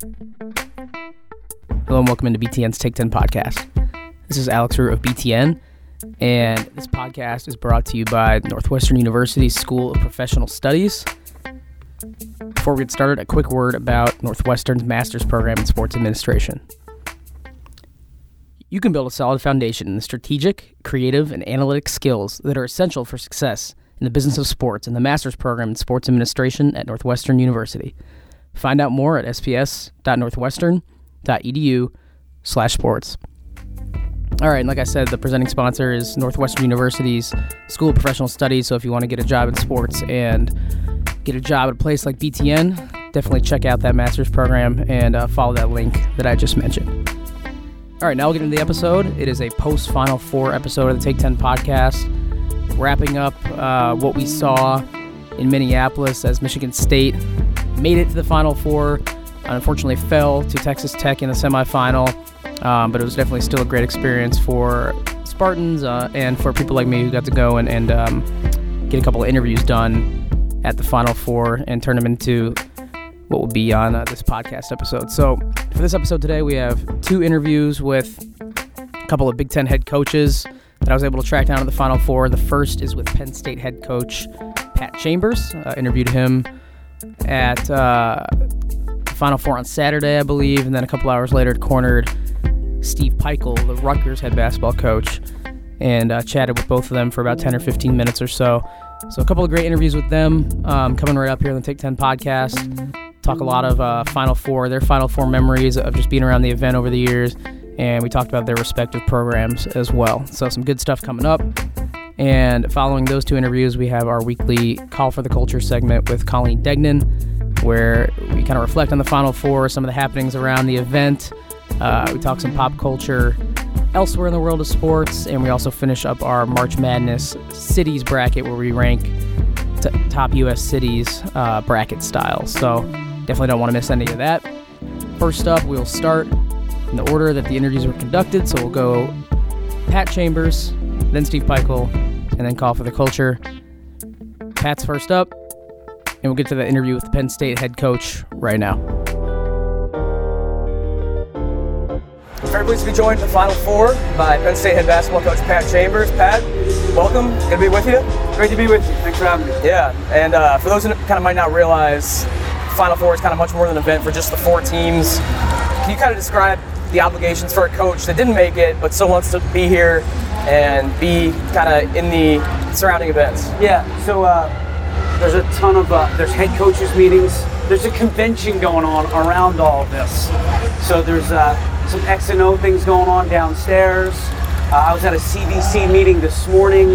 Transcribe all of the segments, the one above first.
Hello and welcome into BTN's Take 10 podcast. This is Alex Root of BTN, and this podcast is brought to you by Northwestern University School of Professional Studies. Before we get started, a quick word about Northwestern's master's program in sports administration. You can build a solid foundation in the strategic, creative, and analytic skills that are essential for success in the business of sports in the master's program in sports administration at Northwestern University. Find out more at sps.northwestern.edu slash sports. All right, and like I said, the presenting sponsor is Northwestern University's School of Professional Studies. So if you want to get a job in sports and get a job at a place like BTN, definitely check out that master's program and uh, follow that link that I just mentioned. All right, now we'll get into the episode. It is a post Final Four episode of the Take 10 podcast, wrapping up uh, what we saw in Minneapolis as Michigan State made it to the Final Four. Unfortunately, fell to Texas Tech in the semifinal, um, but it was definitely still a great experience for Spartans uh, and for people like me who got to go and, and um, get a couple of interviews done at the Final Four and turn them into what will be on uh, this podcast episode. So, for this episode today, we have two interviews with a couple of Big Ten head coaches that I was able to track down at the Final Four. The first is with Penn State head coach Pat Chambers. Uh, interviewed him at uh, Final Four on Saturday, I believe, and then a couple hours later, cornered Steve Pikiell, the Rutgers head basketball coach, and uh, chatted with both of them for about 10 or 15 minutes or so. So, a couple of great interviews with them um, coming right up here on the Take 10 podcast. Talk a lot of uh, Final Four, their Final Four memories of just being around the event over the years, and we talked about their respective programs as well. So, some good stuff coming up. And following those two interviews, we have our weekly Coll for the Culture segment with Colleen Degnan, where we kind of reflect on the Final Four, some of the happenings around the event. Uh, we talk some pop culture elsewhere in the world of sports, and we also finish up our March Madness cities bracket where we rank t- top U.S. cities uh, bracket style. So definitely don't want to miss any of that. First up, we'll start in the order that the interviews were conducted. So we'll go Pat Chambers, then Steve Pikiell, and then Coll for the Culture. Pat's first up, and we'll get to the interview with the Penn State head coach right now. Very pleased to be joined in the Final Four by Penn State head basketball coach Pat Chambers. Pat, welcome. Good to be with you. Great to be with you. Thanks for having me. Yeah, and uh, for those who kind of might not realize, Final Four is kind of much more than an event for just the four teams. Can you kind of describe the obligations for a coach that didn't make it but still wants to be here and be kind of in the surrounding events? Yeah. So uh, there's a ton of uh, there's head coaches meetings. There's a convention going on around all of this. So there's uh, some X and O things going on downstairs. Uh, I was at a CVC meeting this morning.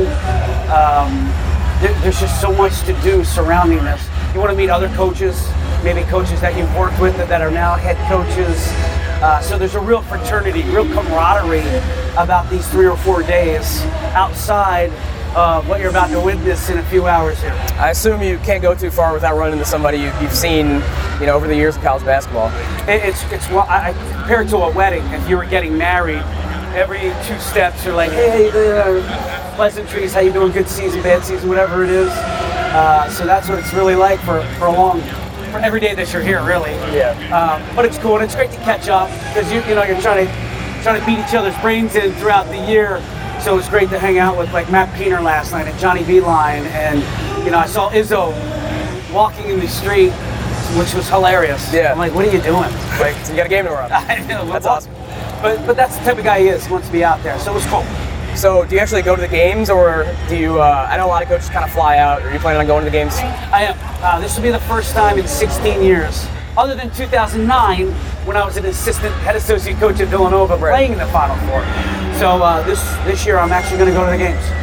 Um, there, there's just so much to do surrounding this. You want to meet other coaches, maybe coaches that you've worked with that are now head coaches. Uh, so there's a real fraternity, real camaraderie about these three or four days outside of what you're about to witness in a few hours here. I assume you can't go too far without running into somebody you, you've seen, you know, over the years of college basketball. It, it's it's well, I, I compare it to a wedding. If you were getting married, every two steps you're like, hey, uh, pleasantries, how you doing? Good season, bad season, whatever it is. Uh, so that's what it's really like for, for a long, every day that you're here, really. Yeah. Um, but it's cool and it's great to catch up because you you know you're trying to trying to beat each other's brains in throughout the year. So it was great to hang out with like Matt Painter last night and Johnny Beilein and you know I saw Izzo walking in the street, which was hilarious. Yeah. I'm like, what are you doing? Like, you got a game to run. I know, That's awesome. But but that's the type of guy he is. He wants to be out there. So it was cool. So, do you actually go to the games, or do you? Uh, I know a lot of coaches kind of fly out. Are you planning on going to the games? I am. Uh, this will be the first time in 16 years, other than 2009 when I was an assistant head associate coach at Villanova playing in the Final Four. So uh, this this year I'm actually going to go to the games.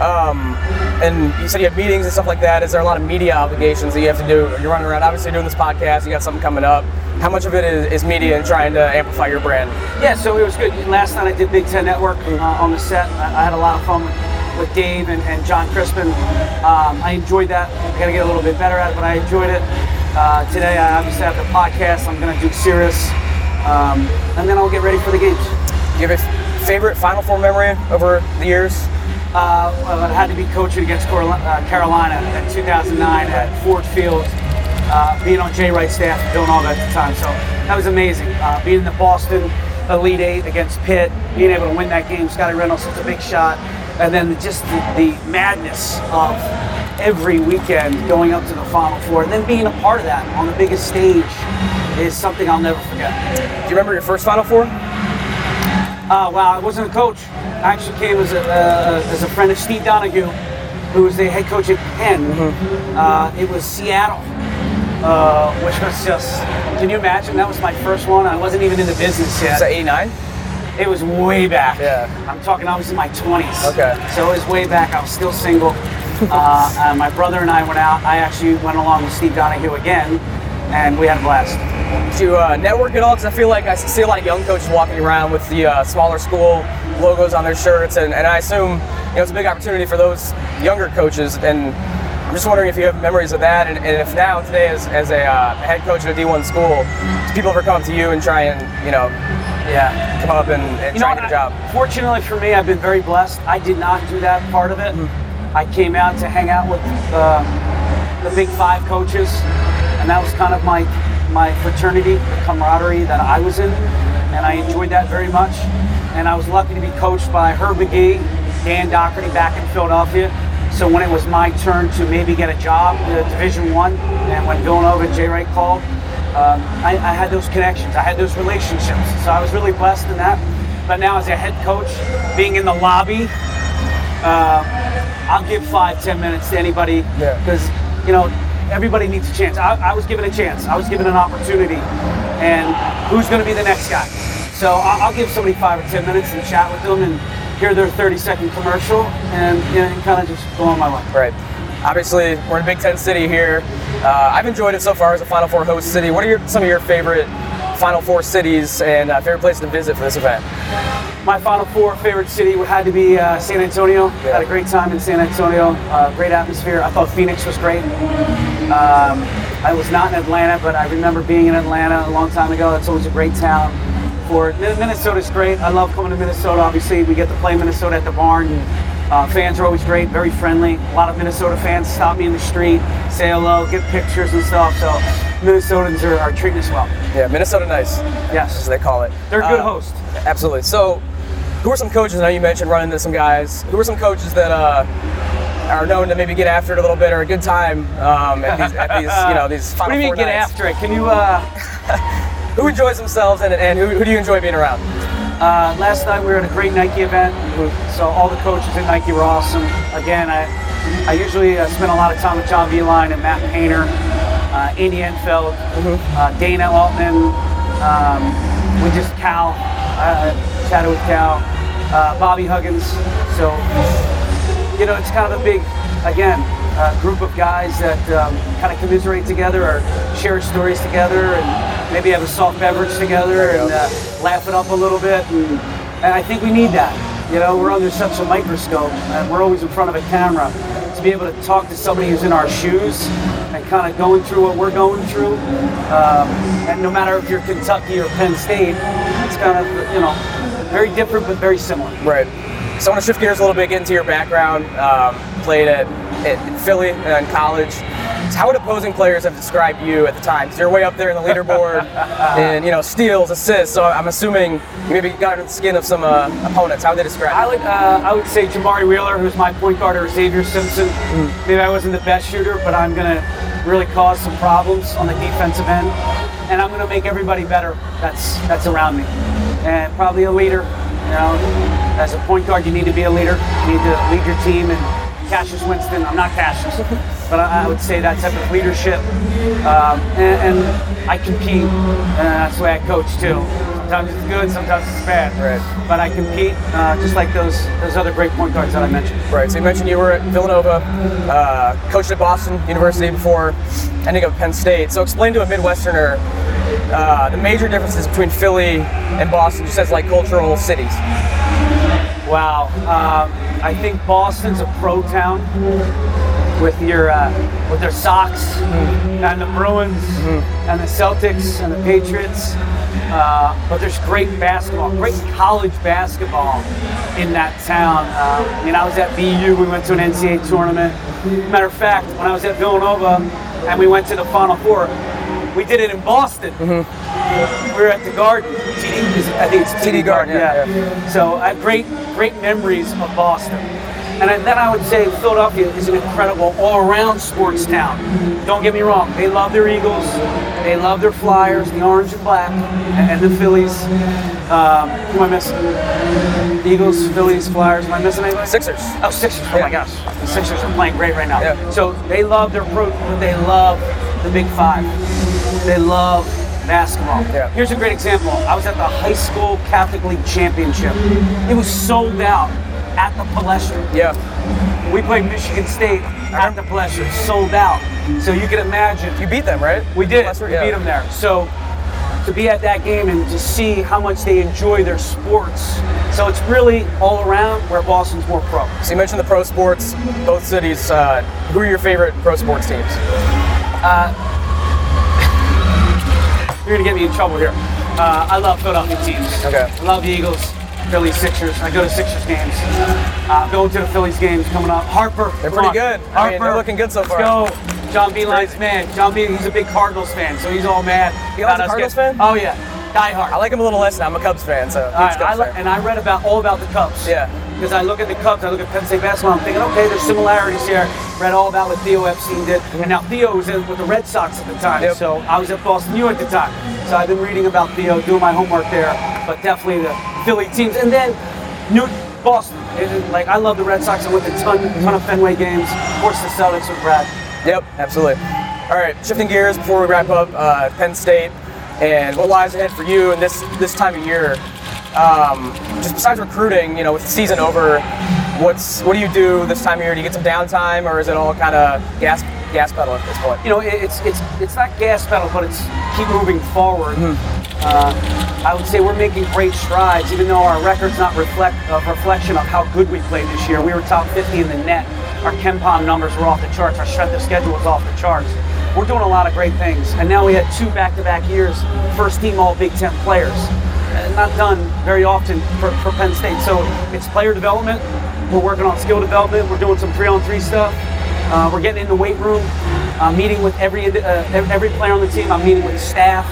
Um, and you said you have meetings and stuff like that. Is there a lot of media obligations that you have to do? You're running around, obviously doing this podcast. You got something coming up. How much of it is, is media and trying to amplify your brand? Yeah, so it was good. Last night I did Big Ten Network uh, on the set. I, I had a lot of fun with, with Dave and, and Jon Crispin. Um, I enjoyed that. I got to get a little bit better at it, but I enjoyed it. Uh, today I obviously have the podcast. I'm going to do Sirius, um, and then I'll get ready for the games. Do you have a f- favorite Final Four memory over the years? Uh, had to be coaching against uh, Carolina in 2009 at Ford Field. uh, being on Jay Wright's staff and doing all that at the time. So that was amazing. Uh, being in the Boston Elite Eight against Pitt, being able to win that game, Scottie Reynolds hits a big shot, and then just the, the madness of every weekend going up to the Final Four, and then being a part of that on the biggest stage is something I'll never forget. Do you remember your first Final Four? Uh, well, I wasn't a coach. I actually came as a, uh, as a friend of Steve Donahue, who was the head coach at Penn. Uh, it was Seattle, uh, which was just, can you imagine? That was my first one. I wasn't even in the business Was yet. that 89? It was way back. Yeah. I'm talking, I was in my 20s. Okay. So it was way back. I was still single. uh, and my brother and I went out. I actually went along with Steve Donahue again, and we had a blast. You uh, network at all? Because I feel like I see a lot of young coaches walking around with the uh, smaller school logos on their shirts, and, and I assume you know it's a big opportunity for those younger coaches. And I'm just wondering if you have memories of that, and, and if now today as, as a uh, head coach at a D1 school, do people ever come to you and try and you know Yeah. come up and, and You try know, and get a job? Fortunately for me, I've been very blessed. I did not do that part of it. I came out to hang out with uh, the Big Five coaches, and that was kind of my my fraternity, the camaraderie that I was in, and I enjoyed that very much. And I was lucky to be coached by Herb Magee, Dan Doherty back in Philadelphia. So when it was my turn to maybe get a job at Division One, and when Villanova and Jay Wright called, um, I, I had those connections, I had those relationships. So I was really blessed in that. But now, as a head coach, being in the lobby, uh, I'll give five, ten minutes to anybody Yeah. because you know everybody needs a chance. I, I was given a chance. I was given an opportunity, and who's going to be the next guy? So I'll, I'll give somebody five or ten minutes and chat with them and hear their 30 second commercial and, you know, and kind of just go on my way. Right. Obviously, we're in Big Ten City here. Uh, I've enjoyed it so far as a Final Four host city. What are your, some of your favorite Final Four cities and uh, favorite place to visit for this event? My Final Four favorite city would had to be uh, San Antonio. Had a great time in San Antonio. Uh, great atmosphere. I thought Phoenix was great. Um, I was not in Atlanta, but I remember being in Atlanta a long time ago. It's always a great town. For Min- Minnesota's great. I love coming to Minnesota. Obviously, we get to play Minnesota at the barn. Uh, fans are always great, very friendly. A lot of Minnesota fans stop me in the street, say hello, get pictures and stuff. So Minnesotans are, are treating us well. Yeah, Minnesota Nice, Yes, as they call it. they're a good Uh, host. Absolutely. So, who are some coaches? I know you mentioned running into some guys. Who are some coaches that uh, are known to maybe get after it a little bit or a good time um, at, these, at these, you know, these What do you mean get nights? after it? Can you? Uh, Who enjoys themselves and, and who, who do you enjoy being around? Uh, last night we were at a great Nike event, so all the coaches at Nike were awesome. Again, I, I usually uh, spend a lot of time with John Beilein and Matt Painter, uh, Andy Enfield, uh, Dana Altman. Um, we just Cal, uh, chatted with Cal, uh, Bobby Huggins. So you know, it's kind of a big, again, uh, group of guys that um, kind of commiserate together or share stories together and maybe have a soft beverage together and uh, laugh it up a little bit. And, and I think we need that. You know, we're under such a microscope and we're always in front of a camera. To be able to talk to somebody who's in our shoes and kind of going through what we're going through, um, and no matter if you're Kentucky or Penn State, it's kind of, you know, very different but very similar. Right. So I want to shift gears a little bit, get into your background. Um, played at, at Philly and in college. How would opposing players have described you at the time? Because you're way up there in the leaderboard, and you know steals, assists. So I'm assuming you maybe got under the skin of some uh, opponents. How would they describe I you? would, uh, I would say Jamari Wheeler, who's my point guard, or Xavier Simpson. Maybe I wasn't the best shooter, but I'm going to really cause some problems on the defensive end, and I'm going to make everybody better. That's that's around me, and probably a leader. You know, as a point guard, you need to be a leader. You need to lead your team. And Cassius Winston, I'm not Cassius, but I, I would say that type of leadership. Um, and, and I compete, and that's the way I coach too. Sometimes it's good, sometimes it's bad. Right. But I compete uh, just like those those other great point guards that I mentioned. Right. So you mentioned you were at Villanova, uh, coached at Boston University before ending up at Penn State. So explain to a Midwesterner uh, the major differences between Philly and Boston, just as like cultural cities. Wow. Um, I think Boston's a pro town with your uh, with their Sox and the Bruins and the Celtics and the Patriots. Uh, but there's great basketball, great college basketball in that town. Uh, I mean, I was at BU. We went to an NCAA tournament. Matter of fact, when I was at Villanova, and we went to the Final Four. We did it in Boston. We were at the Garden. TD, I think it's TD, TD Garden, yeah, So I have great, great memories of Boston. And then I would say Philadelphia is an incredible all-around sports town. Don't get me wrong; they love their Eagles, they love their Flyers, the orange and black, and, the Phillies. Um, who am I missing? Eagles, Phillies, Flyers. Am I missing anybody? Sixers. Oh, Sixers. Oh my gosh. The Sixers are playing great right now. Yeah. So they love their pro, they love the Big Five. They love basketball. Yeah. Here's a great example. I was at the high school Catholic League championship. It was sold out at the Palestra. Yeah. We played Michigan State at the Palestra, sold out. So you can imagine. You beat them, right? We did. Lester? We Yeah. beat them there. So to be at that game and to see how much they enjoy their sports. So it's really all around where Boston's more pro. So you mentioned the pro sports, both cities. Uh, who are your favorite pro sports teams? You're gonna get me in trouble here. Uh, I love Philadelphia teams. Okay. I love the Eagles, Phillies, Sixers. I go to Sixers games. Uh, going to the Phillies games coming up. Harper. They're pretty on. good. I Harper. mean, they're looking good so far. let's go. John B. Beilein's man. John Beilein, he's a big Cardinals fan, so he's all mad. About a Cardinals fan? Oh yeah, die hard. I like him a little less now. I'm a Cubs fan, so right, Cubs I li- fan. and I read about all about the Cubs. Yeah. Because I look at the Cubs, I look at Penn State basketball, I'm thinking, okay, there's similarities here. Read all about what Theo Epstein did, and now Theo was in with the Red Sox at the time. Yep. So I was at Boston U at the time. So I've been reading about Theo, doing my homework there, but definitely the Philly teams, and then New Boston. And, like I love the Red Sox. I went to a ton, ton of Fenway games. Of course, the Celtics with Brad. Yep, absolutely. All right, shifting gears before we wrap up, uh, Penn State and what lies ahead for you in this this time of year. Um, just besides recruiting, you know, with the season over, what's what do you do this time of year? Do you get some downtime, or is it all kind of gas gas pedal at this point? you know, it's it's it's not gas pedal, but it's keep moving forward. Mm-hmm. Uh, I would say we're making great strides, even though our record's not reflect a reflection of how good we played this year. We were top 50 in the net. Our KenPom numbers were off the charts. Our strength of schedule was off the charts. We're doing a lot of great things, and now we had two back-to-back years, first team All Big Ten players. Not done very often for, for Penn State. So it's player development. We're working on skill development. We're doing some three-on-three stuff. Uh, we're getting in the weight room, uh, meeting with every uh, every player on the team. I'm meeting with staff.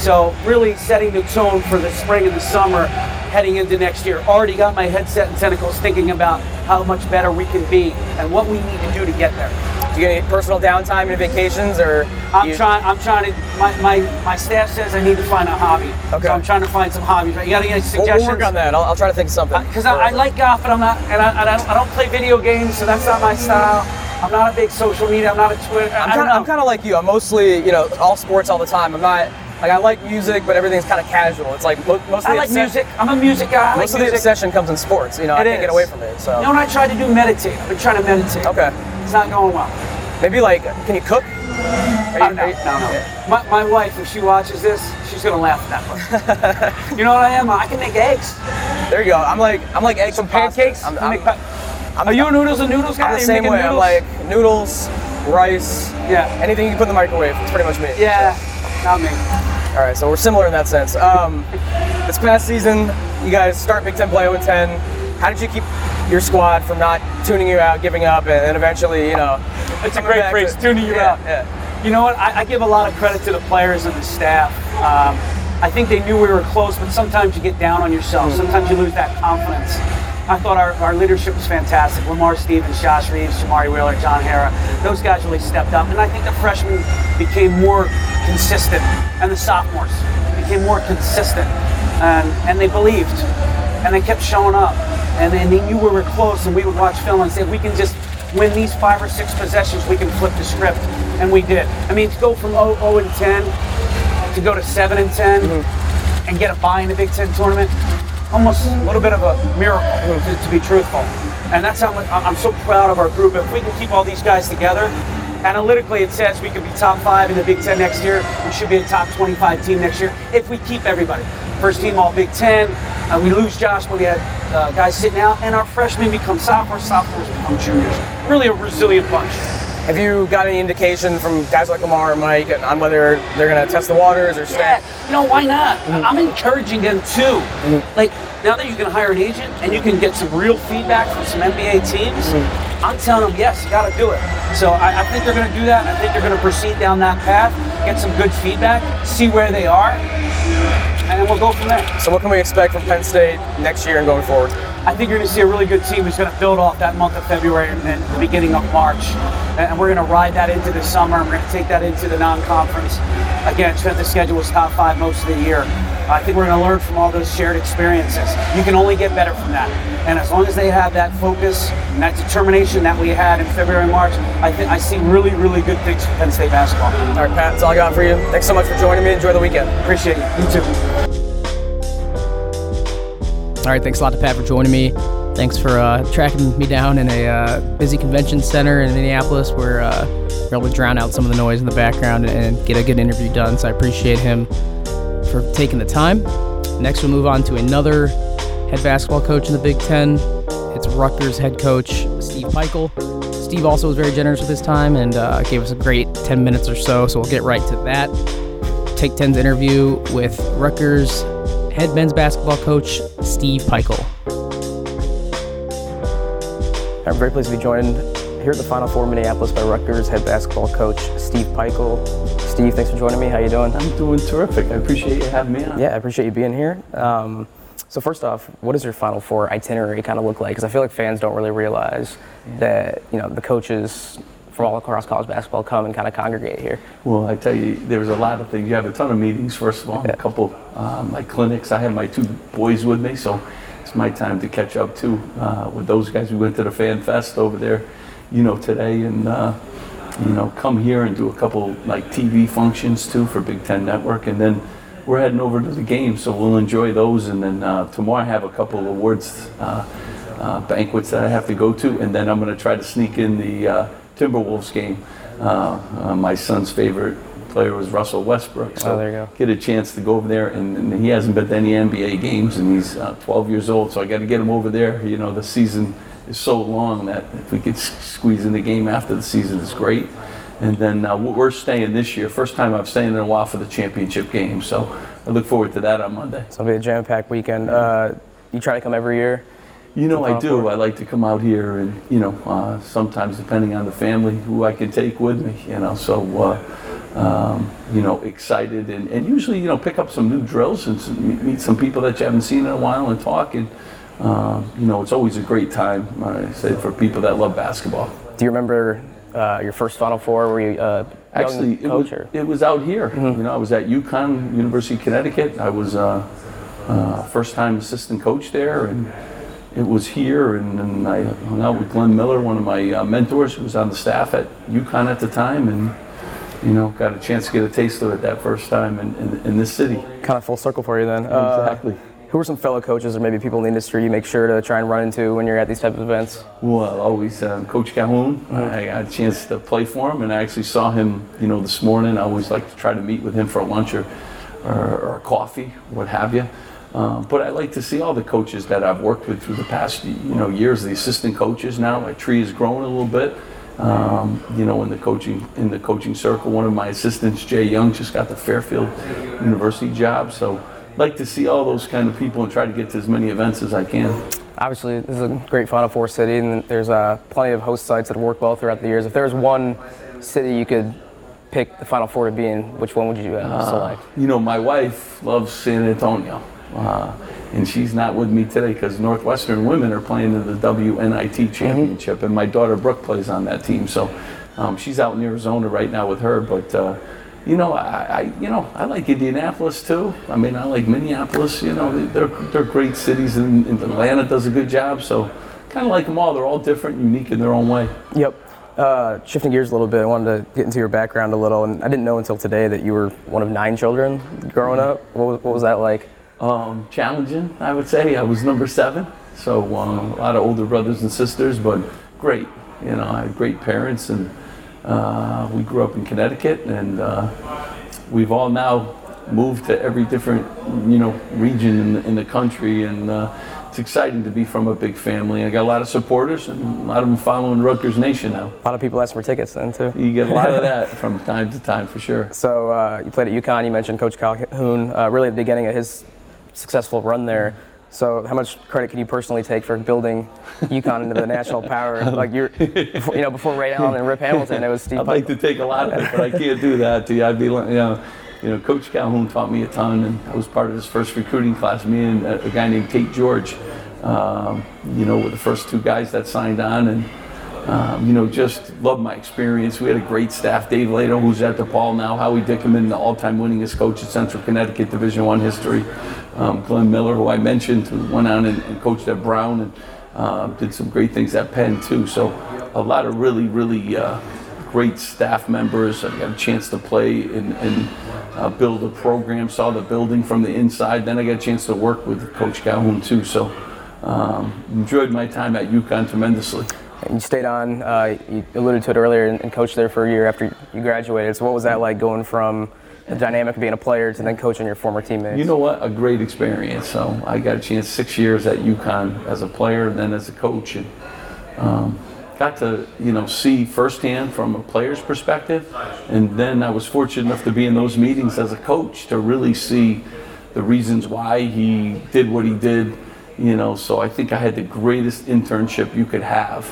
So really setting the tone for the spring and the summer, heading into next year. Already got my headset and tentacles thinking about how much better we can be and what we need to do to get there. Do you get any personal downtime, and vacations, or I'm you- trying. I'm trying to. My, my, my staff says I need to find a hobby. Okay. So I'm trying to find some hobbies. You got any suggestions? we'll work on that. I'll, I'll try to think of something. Uh, because I, I like golf, but I'm not, and I, and I, don't, play video games, so that's not my style. I'm not a big social media. I'm not a Twitter. I'm I don't kind, of, I'm know. kind of like you. I'm mostly, you know, all sports all the time. I'm not like I like music, but everything's kind of casual. It's like mo- most of I the like obsession- music. I'm a music guy. I Most like of the music. obsession comes in sports. You know, I It can't get away from it. So You know what I tried to do? Meditate. I've been trying to meditate. okay, It's not going well. maybe like, can you cook? Are Uh, no, you- no, no. Yeah. My, my wife, if she watches this, she's gonna laugh at that one. you know what I am? I can make eggs. There you go. I'm like, I'm like eggs Some and pancakes. I'm, You I'm, make pa- Are you a noodles and noodles guy? I'm the You same way. I'm like noodles, rice, Yeah. anything you can put in the microwave. It's pretty much me. Yeah, not me. All right, so we're similar in that sense. Um, this past season, you guys start Big Ten play 0 10. How did you keep your squad from not tuning you out, giving up, and, and eventually, you know, It's a great phrase, to- tuning you yeah, out. Yeah. You know what? I, I give a lot of credit to the players and the staff. Um, I think they knew we were close, but sometimes you get down on yourself. Hmm. Sometimes you lose that confidence. I thought our, our leadership was fantastic. Lamar Stevens, Josh Reaves, Jamari Wheeler, John Harrar, those guys really stepped up. And I think the freshmen became more consistent, and the sophomores became more consistent. And, and they believed, and they kept showing up. And, and they knew we were close, and we would watch film and say, we can just win these five or six possessions, we can flip the script. And we did. I mean, to go from 0, 0 and 10 to go to 7 and 10 mm-hmm. and get a bye in the Big Ten tournament, almost a little bit of a miracle, to, be truthful. And that's how much, I'm so proud of our group. If we can keep all these guys together, analytically it says we could be top five in the Big Ten next year. We should be a top 25 team next year if we keep everybody. First team all Big Ten. Uh, we lose Josh, but we had uh, guys sitting out, and our freshmen become sophomores, sophomores become juniors. Really a resilient bunch. Have you got any indication from guys like Lamar and Mike on whether they're going to test the waters or stay? Yeah, you know, why not? Mm-hmm. I'm encouraging them too. Mm-hmm. Like, now that you can hire an agent and you can get some real feedback from some NBA teams, mm-hmm. I'm telling them, yes, you got to do it. So I, I think they're going to do that. I think they're going to proceed down that path, get some good feedback, see where they are, and then we'll go from there. So what can we expect from Penn State next year and going forward? I think you're going to see a really good team who's going to build off that month of February and then the beginning of March. And we're going to ride that into the summer. And we're going to take that into the non-conference. Again, spent the schedule was top five most of the year. I think we're going to learn from all those shared experiences. You can only get better from that. And as long as they have that focus and that determination that we had in February and March, I think I see really, really good things for Penn State basketball. All right, Pat, that's all I got for you. Thanks so much for joining me. Enjoy the weekend. Appreciate it. You too. All right, thanks a lot to Pat for joining me. Thanks for uh, tracking me down in a uh, busy convention center in Minneapolis where uh, we're able to drown out some of the noise in the background and get a good interview done. So I appreciate him for taking the time. Next, we'll move on to another head basketball coach in the Big Ten. It's Rutgers head coach Steve Pikiell. Steve also was very generous with his time and uh, gave us a great 10 minutes or so, so we'll get right to that. Take 10's interview with Rutgers head men's basketball coach Steve Pikiell. I'm very pleased to be joined here at the Final Four Minneapolis by Rutgers head basketball coach Steve Pikiell. Steve, thanks for joining me. How you doing? I'm doing terrific. I appreciate you having me on. Yeah, I appreciate you being here. Um, so first off, what does your Final Four itinerary kind of look like? Because I feel like fans don't really realize yeah. that you know the coaches from all across college basketball come and kind of congregate here? Well, I tell you, there's a lot of things. You have a ton of meetings, first of all, yeah. a couple um, like clinics. I have my two boys with me, so it's my time to catch up too uh, with those guys. We went to the Fan Fest over there, you know, today, and uh, you know, come here and do a couple like TV functions too for Big Ten Network, and then we're heading over to the game, so we'll enjoy those. And then uh, tomorrow I have a couple of awards uh, uh, banquets that I have to go to, and then I'm going to try to sneak in the uh, Timberwolves game. Uh, uh, my son's favorite player was Russell Westbrook. So oh, there you go. Get a chance to go over there, and, and he hasn't been to any NBA games, and he's uh, 12 years old. So I got to get him over there. You know, the season is so long that if we could squeeze in the game after the season, it's great. And then uh, we're staying this year. First time I've stayed in a while for the championship game. So I look forward to that on Monday. So it'll be a jam-packed weekend. Uh, you try to come every year. You know, I do. I like to come out here, and you know, uh, sometimes depending on the family, who I can take with me. You know, so uh, um, you know, excited, and, and usually you know, pick up some new drills and some, meet some people that you haven't seen in a while and talk. And uh, you know, it's always a great time. I say for people that love basketball. Do you remember uh, your first Final Four? Were you uh, actually it was, it was, out here? Mm-hmm. You know, I was at UConn, University of Connecticut. I was uh, uh first time assistant coach there, and it was here, and, and, I hung out with Glen Miller, one of my uh, mentors, who was on the staff at UConn at the time, and you know, got a chance to get a taste of it that first time in, in, in this city. Kind of full circle for you then. Exactly. Uh, who are some fellow coaches or maybe people in the industry you make sure to try and run into when you're at these type of events? Well, always um, Coach Calhoun. Mm-hmm. I got a chance to play for him, and I actually saw him, you know, this morning. I always like to try to meet with him for lunch or, or, or coffee, what have you. Um, but I like to see all the coaches that I've worked with through the past you know years. The assistant coaches now, my tree has grown a little bit. Um, you know, in the coaching in the coaching circle, one of my assistants, Jay Young, just got the Fairfield University job. So, like to see all those kind of people and try to get to as many events as I can. Obviously, this is a great Final Four city, and there's uh, plenty of host sites that have worked well throughout the years. If there's one city you could pick the Final Four to be in, which one would you uh, select? You know, my wife loves San Antonio. Uh, and she's not with me today because Northwestern women are playing in the WNIT mm-hmm. championship, mm-hmm. and my daughter Brooke plays on that team. So um, she's out in Arizona right now with her. But uh, you know, I, I, you know I like Indianapolis too. I mean, I like Minneapolis. You know, they're they're great cities, and, and Atlanta does a good job. So kind of like them all. They're all different, unique in their own way. Yep. Uh, shifting gears a little bit, I wanted to get into your background a little, and I didn't know until today that you were one of nine children growing up. What was, what was that like? um, challenging, I would say. I was number seven, so um, a lot of older brothers and sisters, but great. You know, I had great parents, and uh, we grew up in Connecticut, and uh, we've all now moved to every different, you know, region in the, in the country, and uh, it's exciting to be from a big family. I got a lot of supporters, and a lot of them following Rutgers Nation now. A lot of people ask for tickets then too. You get a lot of that from time to time for sure. So uh, you played at UConn. You mentioned Coach Calhoun. Uh, really, at the beginning of his successful run there. So, how much credit can you personally take for building UConn into the national power? Like you're, before, you know, before Ray Allen and Rip Hamilton, it was Steve. I'd like to take a lot of it, but I can't do that to you. I'd be, you know, you know, Coach Calhoun taught me a ton, and I was part of his first recruiting class. Me and a, a guy named Tate George, um, you know, were the first two guys that signed on, and um, you know, just loved my experience. We had a great staff. Dave Leitao, who's at DePaul now, Howie Dickenman, the all-time winningest coach in Central Connecticut Division One history. Um, Glen Miller, who I mentioned, who went on and, and coached at Brown and uh, did some great things at Penn too. So a lot of really, really uh, great staff members. I got a chance to play and, and uh, build a program. Saw the building from the inside. Then I got a chance to work with Coach Calhoun too. So um, enjoyed my time at UConn tremendously. And you stayed on. Uh, you alluded to it earlier, and, and coached there for a year after you graduated. So, what was that like going from the dynamic of being a player to then coaching your former teammates? You know what? A great experience. So I got a chance six years at UConn as a player, and then as a coach, and um, got to you know see firsthand from a player's perspective. And then I was fortunate enough to be in those meetings as a coach to really see the reasons why he did what he did you know, so I think I had the greatest internship you could have.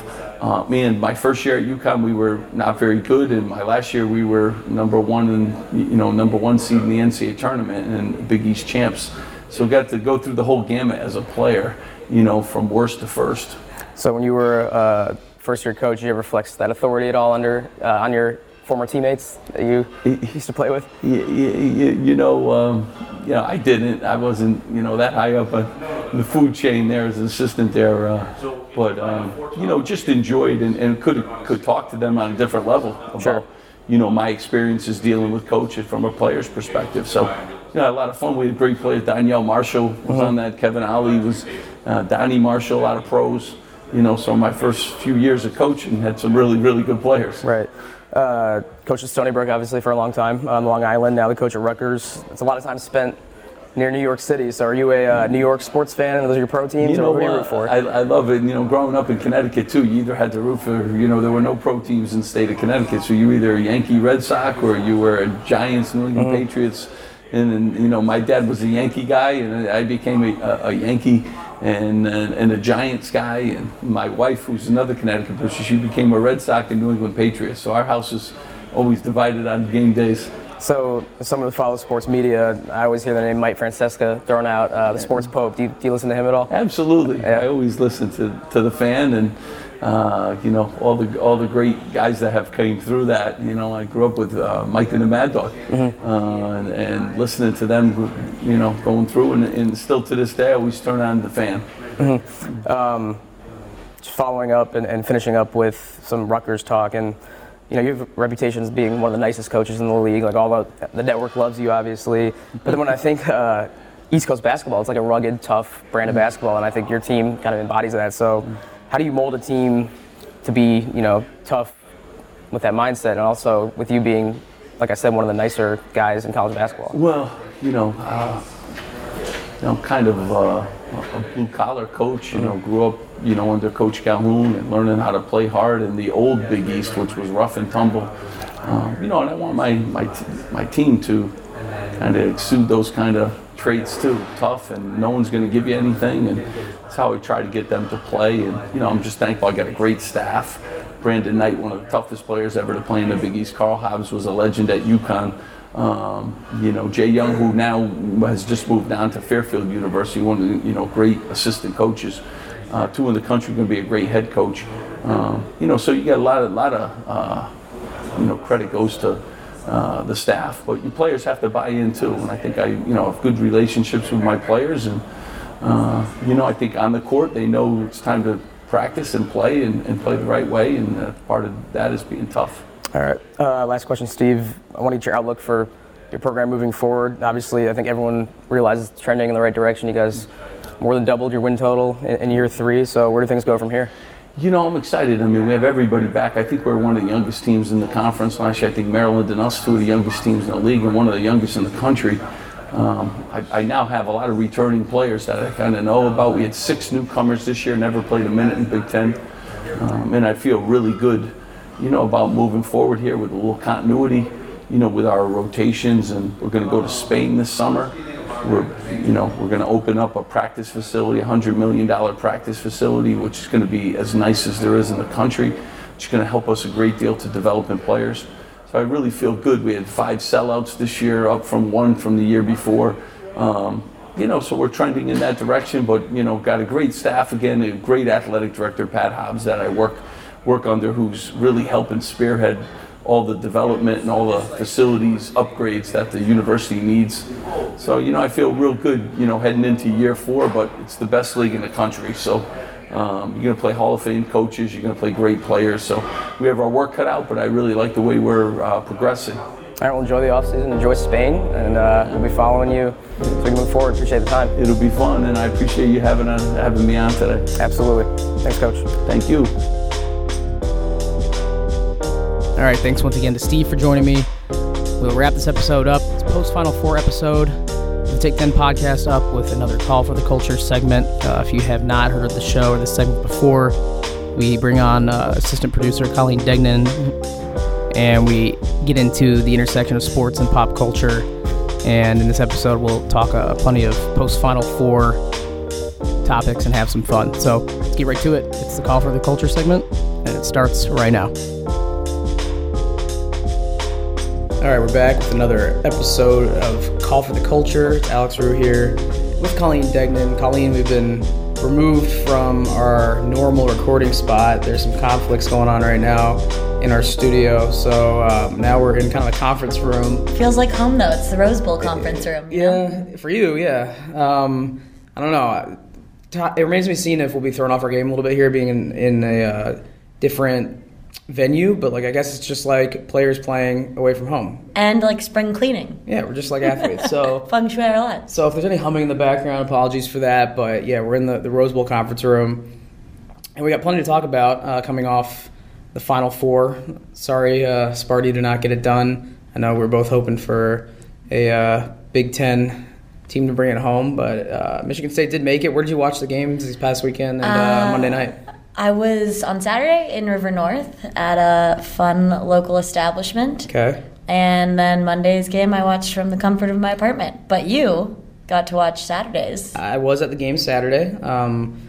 Uh, man, my first year at UConn, we were not very good, and my last year we were number one and you know number one seed in the NCAA tournament and Big East champs. So got to go through the whole gamut as a player, you know, from worst to first. So when you were uh, first year coach, you ever flex that authority at all under uh, on your former teammates that you used to play with? You, you, you know, um, you know, I didn't. I wasn't, you know, that high up on the food chain there as an assistant there. Uh, but um, you know, just enjoyed and, and, could could talk to them on a different level about, sure. you know, my experiences dealing with coaches from a player's perspective. So. You know, a lot of fun. We had great players. Donyell Marshall was mm-hmm. on that. Kevin Ollie was. Uh, Donnie Marshall, a lot of pros you know, so my first few years of coaching had some really, really good players. Right. Uh, coached at Stony Brook, obviously, for a long time on Long Island. Now the coach at Rutgers. It's a lot of time spent near New York City. So are you a uh, New York sports fan and those are your pro teams you know, or who do you root for? I, I, love it. You know, growing up in Connecticut too, you either had to root for, you know, there were no pro teams in the state of Connecticut. So you were either a Yankee Red Sox or you were a Giants, New England mm-hmm. Patriots. And, and, you know, my dad was a Yankee guy and I became a, a, a Yankee and, and, and, a Giants guy. And my wife, who's another Connecticut person, she became a Red Sox and New England Patriots. So our house is always divided on game days. So, someone who follows sports media, I always hear the name Mike Francesa thrown out, uh, the sports pope. Do you, do you, listen to him at all? Absolutely. Yeah. I always listen to, to the fan and, uh, you know, all the all the great guys that have came through that. You know, I grew up with uh, Mike and the Mad Dog, mm-hmm. Uh, and, and, listening to them, you know, going through, and, and, still to this day, I always turn on the fan. Mm-hmm. Um, following up and, and finishing up with some Rutgers talk and you know, you have a reputation as being one of the nicest coaches in the league. Like all the the network loves you, obviously. But then when I think uh, East Coast basketball, it's like a rugged, tough brand of basketball, and I think your team kind of embodies that. So, how do you mold a team to be, you know, tough with that mindset, and also with you being, like I said, one of the nicer guys in college basketball? Well, you know, uh, you know, kind of. Uh, a blue collar coach. You know, grew up you know under Coach Calhoun and learning how to play hard in the old Big East, which was rough and tumble. Um, you know, and I want my my my team to kind of exude those kind of traits too. Tough, and no one's going to give you anything, and that's how we try to get them to play. And you know, I'm just thankful I got a great staff. Brandin Knight, one of the toughest players ever to play in the Big East. Karl Hobbs was a legend at UConn. Um, you know, Jay Young, who now has just moved down to Fairfield University, one of the you know great assistant coaches, uh, two in the country, going to be a great head coach. Um, you know, so you got a lot, of, lot of uh, you know credit goes to uh, the staff, but your players have to buy in too. And I think I you know have good relationships with my players, and uh, you know I think on the court they know it's time to practice and play and, and play the right way, and uh, part of that is being tough. All right. Uh, last question, Steve. I want to get your outlook for your program moving forward. Obviously, I think everyone realizes it's trending in the right direction. You guys more than doubled your win total in, in year three. So where do things go from here? You know, I'm excited. I mean, we have everybody back. I think we're one of the youngest teams in the conference. Last year, I think Maryland and us, two of the youngest teams in the league, and one of the youngest in the country. Um, I, I, now have a lot of returning players that I kind of know about. We had six newcomers this year, never played a minute in Big Ten, um, and I feel really good you know, about moving forward here with a little continuity, you know, with our rotations. And we're going to go to Spain this summer. We're, you know, we're going to open up a practice facility, a hundred million dollar practice facility, which is going to be as nice as there is in the country. Which is going to help us a great deal to developing players. So I really feel good. We had five sellouts this year, up from one from the year before. Um, you know, so we're trending in that direction. But you know, got a great staff again, a great athletic director, Pat Hobbs, that I work work under, who's really helping spearhead all the development and all the facilities upgrades that the university needs. So you know, I feel real good. You know, heading into year four, but it's the best league in the country. So. Um, you're going to play Hall of Fame coaches. You're going to play great players. So we have our work cut out, but I really like the way we're uh, progressing. All right, well, enjoy the offseason, enjoy Spain, and uh, we'll be following you as we move forward. Appreciate the time. It'll be fun, and I appreciate you having on, having me on today. Absolutely. Thanks, Coach. Thank you. All right, thanks once again to Steve for joining me. We'll wrap this episode up. It's post Final Four episode. The Take 10 podcast up with another Coll for the Culture segment. Uh, if you have not heard the show or the segment before, we bring on uh, assistant producer Colleen Degnan and we get into the intersection of sports and pop culture. And in this episode, we'll talk uh, plenty of post Final Four topics and have some fun. So let's get right to it. It's the Coll for the Culture segment, and it starts right now. All right, we're back with another episode of Coll for the Culture. It's Alex Root here with Colleen Degnan. Colleen, we've been removed from our normal recording spot. There's some conflicts going on right now in our studio, so um, now we're in kind of a conference room. Feels like home though. It's the Rose Bowl conference room. know? Yeah, for you, yeah. Um, I don't know. It remains to be seen if we'll be thrown off our game a little bit here, being in, in a uh, different venue. But like, I guess it's just like players playing away from home. And like spring cleaning. Yeah, we're just like athletes. So Feng Shui our lives. So if there's any humming in the background, apologies for that. But yeah, we're in the, the Rose Bowl conference room, and we got plenty to talk about uh, coming off the Final Four. Sorry, uh, Sparty did not get it done. I know we are both hoping for a uh, Big Ten team to bring it home, but uh, Michigan State did make it. Where did you watch the games this past weekend and uh, Monday night? I was on Saturday in River North at a fun local establishment. Okay. And then Monday's game I watched from the comfort of my apartment. But you got to watch Saturdays. I was at the game Saturday. Um,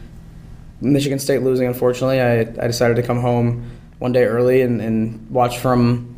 Michigan State losing, unfortunately. I, I decided to come home one day early and, and watch from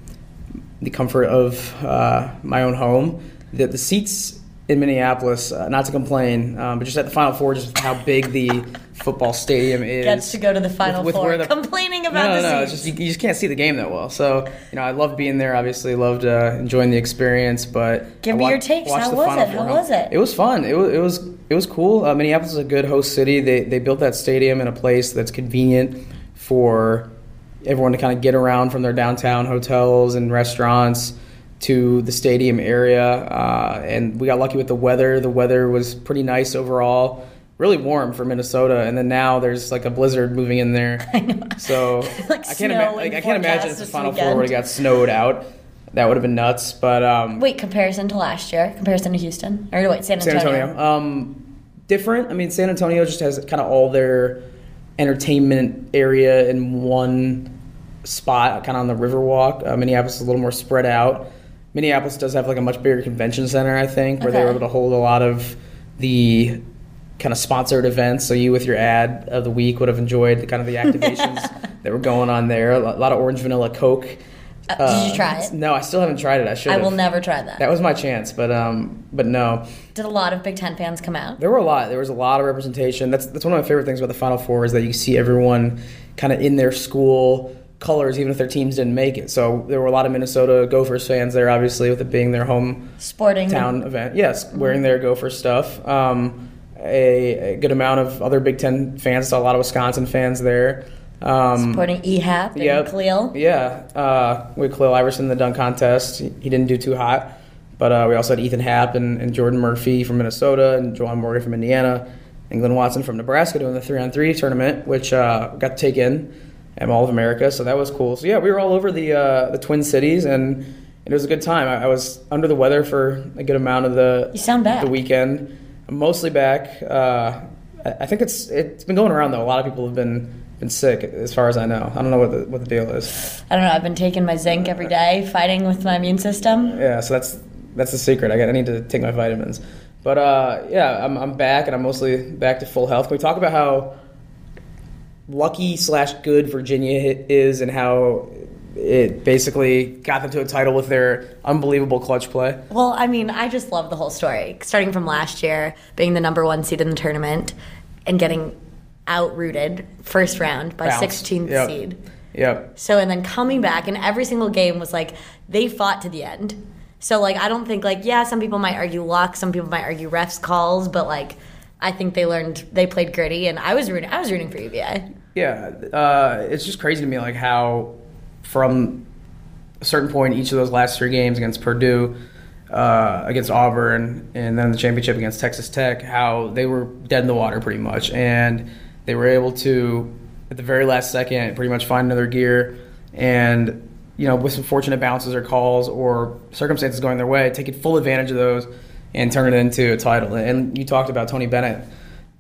the comfort of uh, my own home. The, the seats in Minneapolis, uh, not to complain, um, but just at the Final Four, just how big the football stadium is. Gets to go to the Final with, with Four, the, complaining about no, no, the no, seats. It's just you, you just can't see the game that well. So you know, I loved being there. Obviously, loved uh, enjoying the experience. But Give I me your takes. How was Final it? Four How was it? It was fun. It was it was it was cool. Uh, Minneapolis is a good host city. They they built that stadium in a place that's convenient for everyone to kind of get around from their downtown hotels and restaurants to the stadium area. Uh, and we got lucky with the weather. The weather was pretty nice overall. Really warm for Minnesota, and then now there's like a blizzard moving in there. I know. So Like I can't, ima- like, I can't imagine if the Final Four weekend. would have got snowed out. That would have been nuts. But um, Wait, comparison to last year? Comparison to Houston? Or wait, San Antonio. San Antonio? Antonio. Um, different. I mean, San Antonio just has kind of all their entertainment area in one spot, kind of on the Riverwalk. Uh, Minneapolis is a little more spread out. Minneapolis does have like a much bigger convention center, I think, where they were able to hold a lot of the kind of sponsored events. So you, with your ad of the week, would have enjoyed the, kind of the activations that were going on there. A lot of orange vanilla Coke. Uh, did you try it? No, I still haven't tried it. I should. I will never try that. That was my chance, but um, but no. Did a lot of Big Ten fans come out? There were a lot. There was a lot of representation. That's that's one of my favorite things about the Final Four is that you see everyone kind of in their school colors, even if their teams didn't make it. So there were a lot of Minnesota Gophers fans there, obviously, with it being their home Sporting. Town event. Yes, wearing their Gopher stuff. Um, a, a good amount of other Big Ten fans. Saw a lot of Wisconsin fans there. Um, Supporting EHAP and Yep. Khalil. yeah, uh, with Khalil Iverson in the dunk contest, he, he didn't do too hot. But uh, we also had Ethan Happ and, and Jordan Murphy from Minnesota and Juwan Morgan from Indiana, and Glynn Watson from Nebraska doing the three on three tournament, which uh, got to take in at Mall of America. So that was cool. So yeah, we were all over the uh, the Twin Cities, and it was a good time. I, I was under the weather for a good amount of the You sound bad. the weekend. I'm mostly back. Uh, I I think it's it's been going around though. A lot of people have been been sick, as far as I know. I don't know what the what the deal is. I don't know. I've been taking my zinc every day, fighting with my immune system. Yeah, so that's that's the secret. I got I need to take my vitamins. But uh, yeah, I'm, I'm back and I'm mostly back to full health. Can we talk about how lucky slash good Virginia is and how it basically got them to a title with their unbelievable clutch play? Well, I mean, I just love the whole story. Starting from last year, being the number one seed in the tournament and getting outrooted first round by Bounced. 16th Yep. seed. Yep. So, and then coming back, and every single game was like they fought to the end. So, like, I don't think, like, yeah, some people might argue luck, some people might argue refs calls, but like, I think they learned, they played gritty, and I was rooting, I was rooting for UVA. Yeah, uh, it's just crazy to me, like how from a certain point, each of those last three games against Purdue, uh, against Auburn, and then the championship against Texas Tech, how they were dead in the water pretty much, and they were able to, at the very last second, pretty much find another gear, and you know, with some fortunate bounces or calls or circumstances going their way, taking full advantage of those and turn it into a title. And you talked about Tony Bennett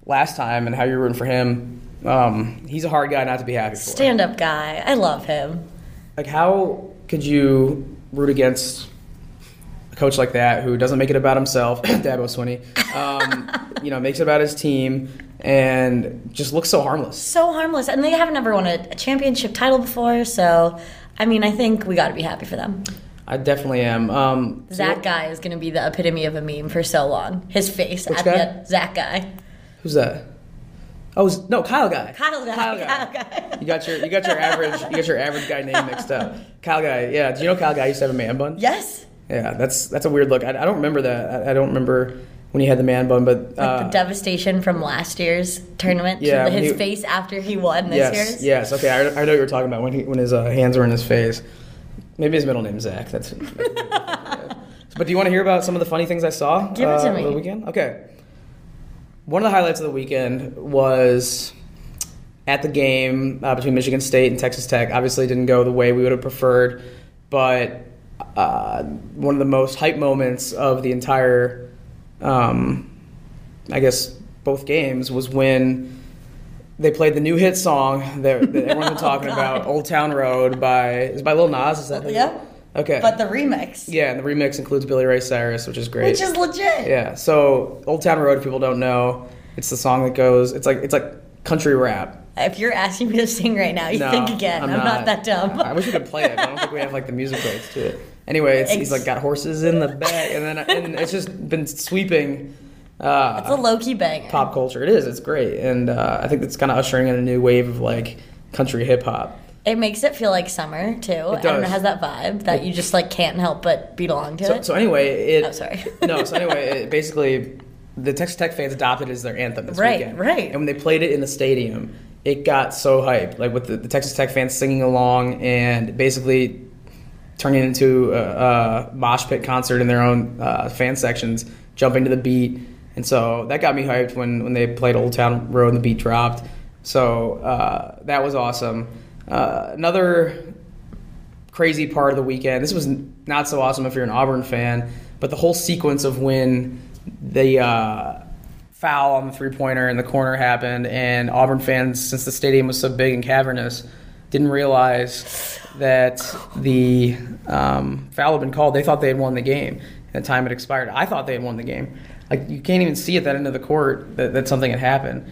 last time and how you're rooting for him. Um, he's a hard guy not to be happy for. Stand up guy. I love him. Like, how could you root against a coach like that who doesn't make it about himself, Dabo Swinney, um, you know, makes it about his team and just looks so harmless? So harmless. And they haven't ever won a, a championship title before, so I mean, I think we got to be happy for them. I definitely am. Um, Zach what- guy is going to be the epitome of a meme for so long. His face at guy? the. Zach guy. Who's that? Oh, it's- no, Kyle Guy. Kyle Guy. Kyle Guy. Kyle Guy. You got your you got your average you got your average guy name mixed up. Kyle Guy, yeah. Do you know Kyle Guy used to have a man bun? Yes. Yeah, that's that's a weird look. I, I don't remember that. I, I don't remember when he had the man bun, but Like uh, the devastation from last year's tournament. Yeah, his he- face after he won this yes, year's. yes. Okay, I, I know what you're talking about when he when his uh, hands were in his face. Maybe his middle name's Zach. That's. but do you want to hear about some of the funny things I saw? Give it to uh, me. over The weekend. Okay. One of the highlights of the weekend was at the game uh, between Michigan State and Texas Tech. Obviously, it didn't go the way we would have preferred, but uh, one of the most hype moments of the entire, um, I guess, both games was when they played the new hit song that, that everyone's been talking about, "Old Town Road" by is by Lil Nas. Is that who- Yeah. Okay. But the remix, yeah, and the remix includes Billy Ray Cyrus, which is great. which is legit. Yeah. So Old Town Road, if people don't know, it's the song that goes. It's like it's like country rap. If you're asking me to sing right now, you No, think again. I'm, not. that dumb. I wish we could play it. I don't think we have like the music rights to it. Anyway, it's, he's like got horses in the back, and then and it's just been sweeping. Uh, it's a low key banger. pop culture. It is. It's great, and uh, I think it's kind of ushering in a new wave of like country hip hop. It makes it feel like summer too. and does. it has that vibe that you just like can't help but be along to So, it. so anyway, it. Oh, sorry. no, so anyway, it basically, the Texas Tech fans adopted it as their anthem this Right, weekend. right. right. And when they played it in the stadium, it got so hyped, like with the, the Texas Tech fans singing along and basically turning it into a, a mosh pit concert in their own uh, fan sections, jumping to the beat. And so that got me hyped when, when they played Old Town Road and the beat dropped. So uh, that was awesome. Uh, another crazy part of the weekend. This was not so awesome if you're an Auburn fan, but the whole sequence of when the uh, foul on the three pointer in the corner happened, and Auburn fans, since the stadium was so big and cavernous, didn't realize that the um, foul had been called. They thought they had won the game, and the time had expired. I thought they had won the game. Like you can't even see at that end of the court that, that something had happened.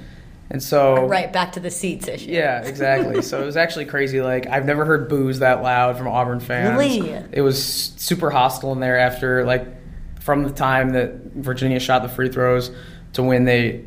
And so right back to the seats issue. yeah, exactly. so it was actually crazy. Like I've never heard boos that loud from Auburn fans. Really? It was super hostile in there after like from the time that Virginia shot the free throws to when they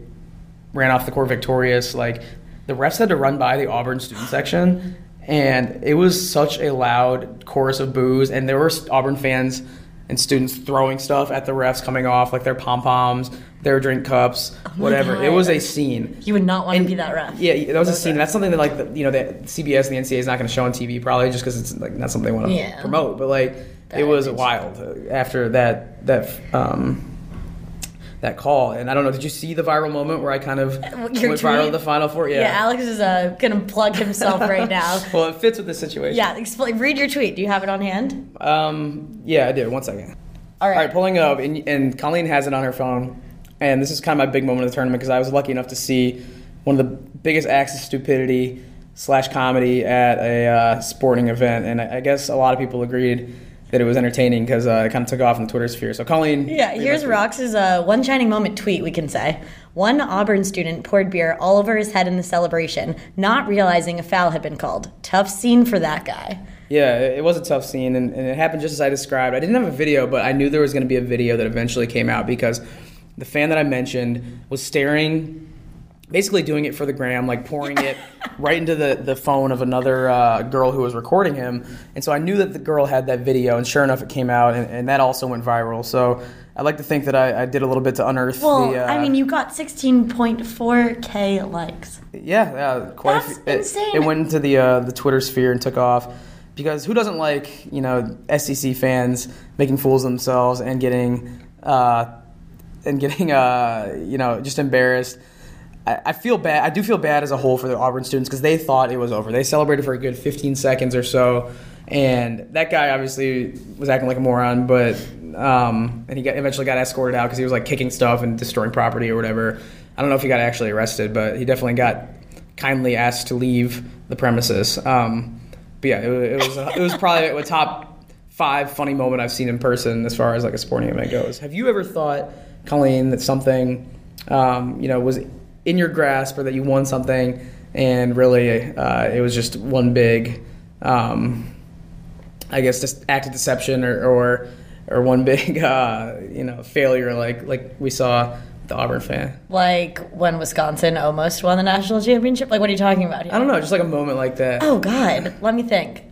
ran off the court victorious. Like the refs had to run by the Auburn student section, and it was such a loud chorus of boos. And there were Auburn fans and students throwing stuff at the refs coming off, like their pom poms, their drink cups, whatever. It was a scene. You would not want And- to be that ref. Yeah, that was a scene. That's something that like the, you know that CBS and the NCAA is not going to show on TV probably just because it's like not something they want to Yeah. promote. But like That it was wild uh, after that that um that call. And I don't know, did you see the viral moment where I kind of Your went viral tweet? at the final four? Yeah, Alex is uh, gonna plug himself right now. well, it fits with the situation. Yeah, explain. Read your tweet. Do you have it on hand? Um. Yeah, I do. One second. All All right. right, pulling up, and, and Colleen has it on her phone. And this is kind of my big moment of the tournament because I was lucky enough to see one of the biggest acts of stupidity slash comedy at a uh, sporting event. And I, I guess a lot of people agreed that it was entertaining because uh, it kind of took off in the Twitter sphere. So Colleen, Yeah, here's Rox's uh, one shining moment tweet, we can say. One Auburn student poured beer all over his head in the celebration, not realizing a foul had been called. Tough scene for that guy. Yeah, it was a tough scene, and, and it happened just as I described. I didn't have a video, but I knew there was going to be a video that eventually came out because the fan that I mentioned was staring, basically doing it for the gram, like pouring it right into the, the phone of another uh, girl who was recording him. And so I knew that the girl had that video, and sure enough, it came out, and, and that also went viral. So I'd like to think that I, I did a little bit to unearth Well, the. Uh, I mean, you got 16.4k likes. Yeah, yeah, quite. That's a few, it- insane. It, went into the uh, the Twitter sphere and took off because who doesn't like you know SEC fans making fools of themselves and getting uh, and getting uh, you know just embarrassed. I, feel bad. I do feel bad as a whole for the Auburn students because they thought it was over. They celebrated for a good 15 seconds or so, and that guy obviously was acting like a moron. But um, and he got eventually got escorted out because he was like kicking stuff and destroying property or whatever. I don't know if he got actually arrested, but he definitely got kindly asked to leave the premises. Um, but yeah, it, it was it was probably a top five funny moment I've seen in person as far as like a sporting event goes. Have you ever thought, Colleen, that something um, you know was in your grasp or that you won something and really uh, it was just one big, um, I guess, just act of deception or or, or one big uh, you know failure like like we saw with the Auburn fan. Like when Wisconsin almost won the national championship. Like, what are you talking about here? I don't know, just like a moment like that. Oh God, let me think.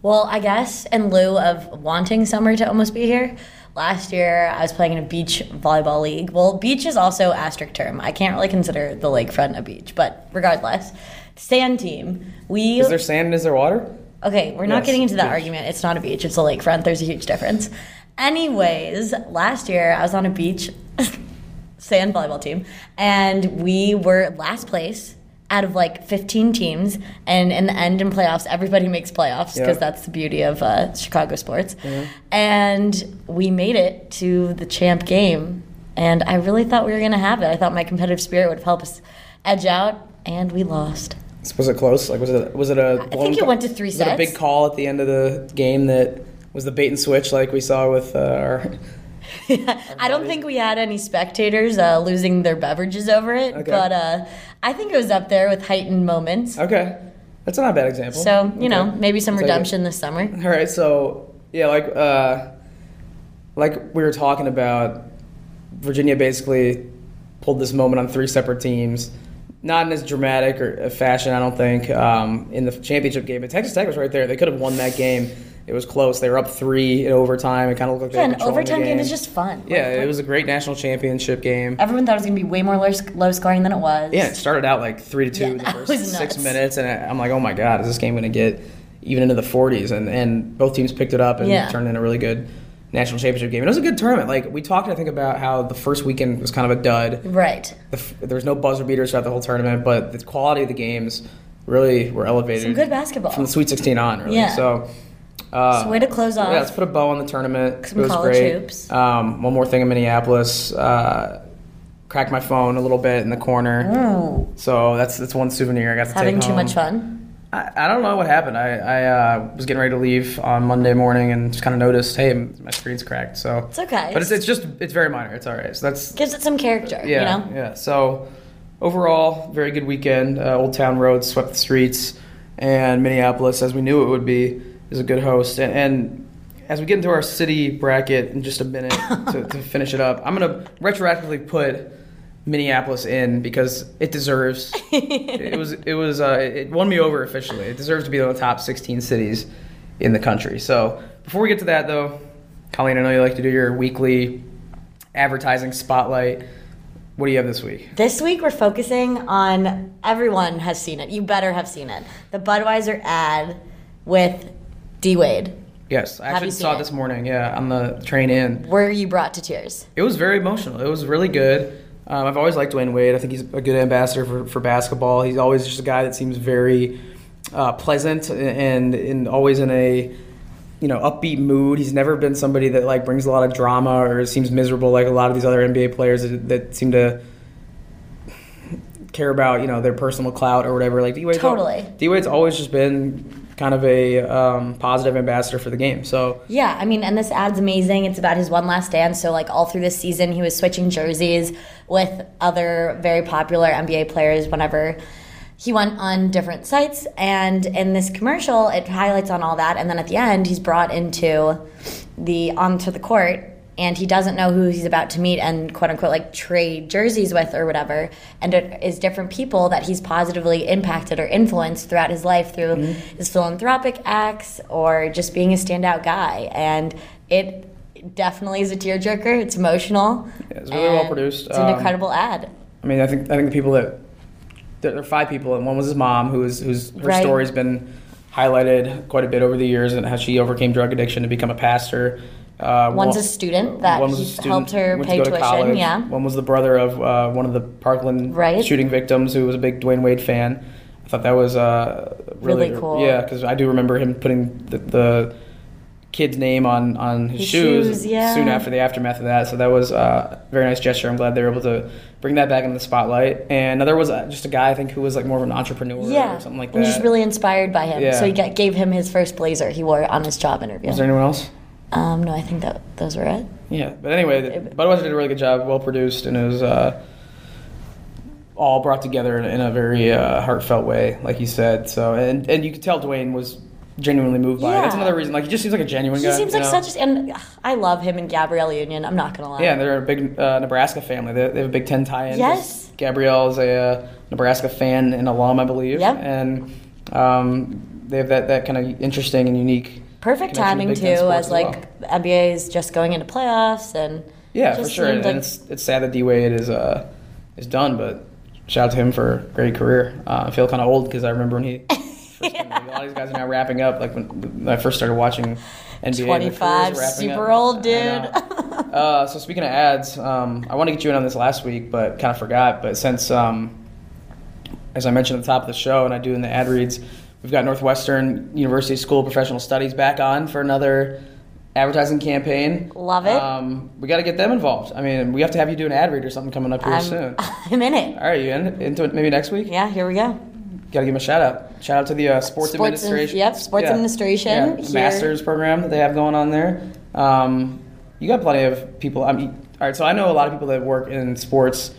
Well, I guess in lieu of wanting summer to almost be here, last year I was playing in a beach volleyball league. Well, beach is also asterisk term. I can't really consider the lakefront a beach, but regardless, sand team. We Is there sand and is there water? Okay, we're not Yes, getting into that beach. argument. It's not a beach, it's a lakefront. There's a huge difference. Anyways, last year I was on a beach sand volleyball team and we were last place out of like 15 teams and in the end in playoffs everybody makes playoffs because Yeah. that's the beauty of uh, chicago sports and we made it to the champ game and i really thought we were going to have it i thought my competitive spirit would help us edge out and we lost Was it close? Like was it was it a? blown think it ca- went to three was it a big call at the end of the game that was the bait and switch like we saw with uh, our. I don't think we had any spectators uh, losing their beverages over it, Okay. but uh, I think it was up there with heightened moments. Okay, that's not a bad example. So you know, maybe some I'll redemption this summer. All right, so yeah, like uh, like we were talking about, Virginia basically pulled this moment on three separate teams. Not in as dramatic or a fashion, I don't think, um, in the championship game. But Texas Tech was right there. They could have won that game. It was close. They were up three in overtime. It kind of looked like Yeah, an overtime game game is just fun. Yeah, Like, it was a great national championship game. Everyone thought it was going to be way more low, low scoring than it was. Yeah, it started out like three to two Yeah, in the first six minutes, and I'm like, oh my god, is this game going to get even into the 40s? And and both teams picked it up and Yeah. turned in a really good national championship game. It was a good tournament. Like we talked, I think about how the first weekend was kind of a dud. Right. The, there was no buzzer beaters throughout the whole tournament, but the quality of the games really were elevated. Some good basketball. from the Sweet 16 on, really. Yeah. So. Uh, So way to close off. yeah, let's put a bow on the tournament. Some it was college great. hoops. Um, one more thing in Minneapolis. Uh, cracked my phone a little bit in the corner. Ooh, So that's that's one souvenir I got to having take too much fun. I, I don't know what happened. I, I uh, was getting ready to leave on Monday morning and just kind of noticed, hey, my screen's cracked. So It's okay. but it's, it's just it's very minor. It's all right. So that's Gives it some character, yeah you know? yeah. So overall, very good weekend. Uh, Old Town Road swept the streets, and Minneapolis, as we knew it would be, is a good host. And, and as we get into our city bracket in just a minute to, to finish it up, I'm gonna retroactively put Minneapolis in because it deserves. it was it was uh, it won me over officially. It deserves to be of the top 16 cities in the country. So before we get to that, though, Colleen, I know you like to do your weekly advertising spotlight. What do you have this week? This week we're focusing on everyone has seen it. You better have seen it. The Budweiser ad with D Wade. Yes, I Have actually you saw seen it it? this morning. Yeah, on the train in. Were you brought to tears? It was very emotional. It was really good. Um, I've always liked Dwyane Wade. I think he's a good ambassador for, for basketball. He's always just a guy that seems very uh, pleasant and and always in a you know upbeat mood. He's never been somebody that like brings a lot of drama or seems miserable like a lot of these other NBA players that, that seem to care about you know their personal clout or whatever. Like D Wade's Totally. D Wade's always just been kind of a um, positive ambassador for the game. So Yeah, I mean, and this ad's amazing. It's about his one last dance. So, like, all through this season, he was switching jerseys with other very popular NBA players whenever he went on different sites. And in this commercial, it highlights on all that. And then at the end, he's brought into the onto the court. And he doesn't know who he's about to meet and quote unquote like trade jerseys with or whatever. And it is different people that he's positively impacted or influenced throughout his life through his philanthropic acts or just being a standout guy. And it definitely is a tearjerker. It's emotional. yeah, it's really well produced. It's an Um, incredible ad. I mean, I think I think the people that there are five people, and one was his mom, who is whose her Right. story's been highlighted quite a bit over the years, and how she overcame drug addiction to become a pastor. Uh, One's one- a student that one was a he student, helped her pay tuition. college. Yeah. One was the brother of uh, one of the Parkland Right. shooting victims, who was a big Dwyane Wade fan. I thought that was uh, really, Really cool. Yeah, because I do remember him putting the, the kid's name on on his, His shoes, shoes, yeah. soon after the aftermath of that. So that was uh, a very nice gesture. I'm glad they were able to bring that back into the spotlight. And there was uh, just a guy I think who was like more of an entrepreneur Yeah. or something like I'm that. just really inspired by him. Yeah. So he got, gave him his first blazer he wore on his job interview. was there anyone else? Um, no, I think that those were it. Yeah, but anyway, the- Budweiser did a really good job, well produced, and it was uh, all brought together in, in a very uh, heartfelt way, like you said. So, and and you could tell Dwyane was genuinely moved by it. That's another reason. Like he just seems like a genuine He guy. He seems like know? such a, and ugh, I love him and Gabrielle Union. I'm not gonna lie. Yeah, they're a big uh, Nebraska family. They, they have a Big Ten tie-in. Yes. Gabrielle is a uh, Nebraska fan and alum, I believe. Yep. And um, they have that, that kind of interesting and unique. Perfect timing too, as like well. the NBA is just going into playoffs and Yeah, for sure. And like- it's it's sad that D Wade is uh is done, but shout out to him for a great career. Uh, I feel kind of old because I remember when he. First came, like, a lot of these guys are now wrapping up. Like when, when I first started watching NBA, 25, super up. old, dude. uh, so speaking of ads, um, I want to get you in on this last week, but kind of forgot. But since, um, as I mentioned at the top of the show, and I do in the ad reads, we've got Northwestern University School of Professional Studies back on for another advertising campaign. Love it. Um, we got to get them involved. I mean, we have to have you do an ad read or something coming up here I'm, soon. I'm in it. All right, you in, into it maybe next week? Yeah, here we go. Got to give them a shout out. Shout out to the uh, sports, Sports administration. yep, sports administration Yeah, master's program that they have going on there. Um, you got plenty of people. I mean, all right. So I know a lot of people that work in sports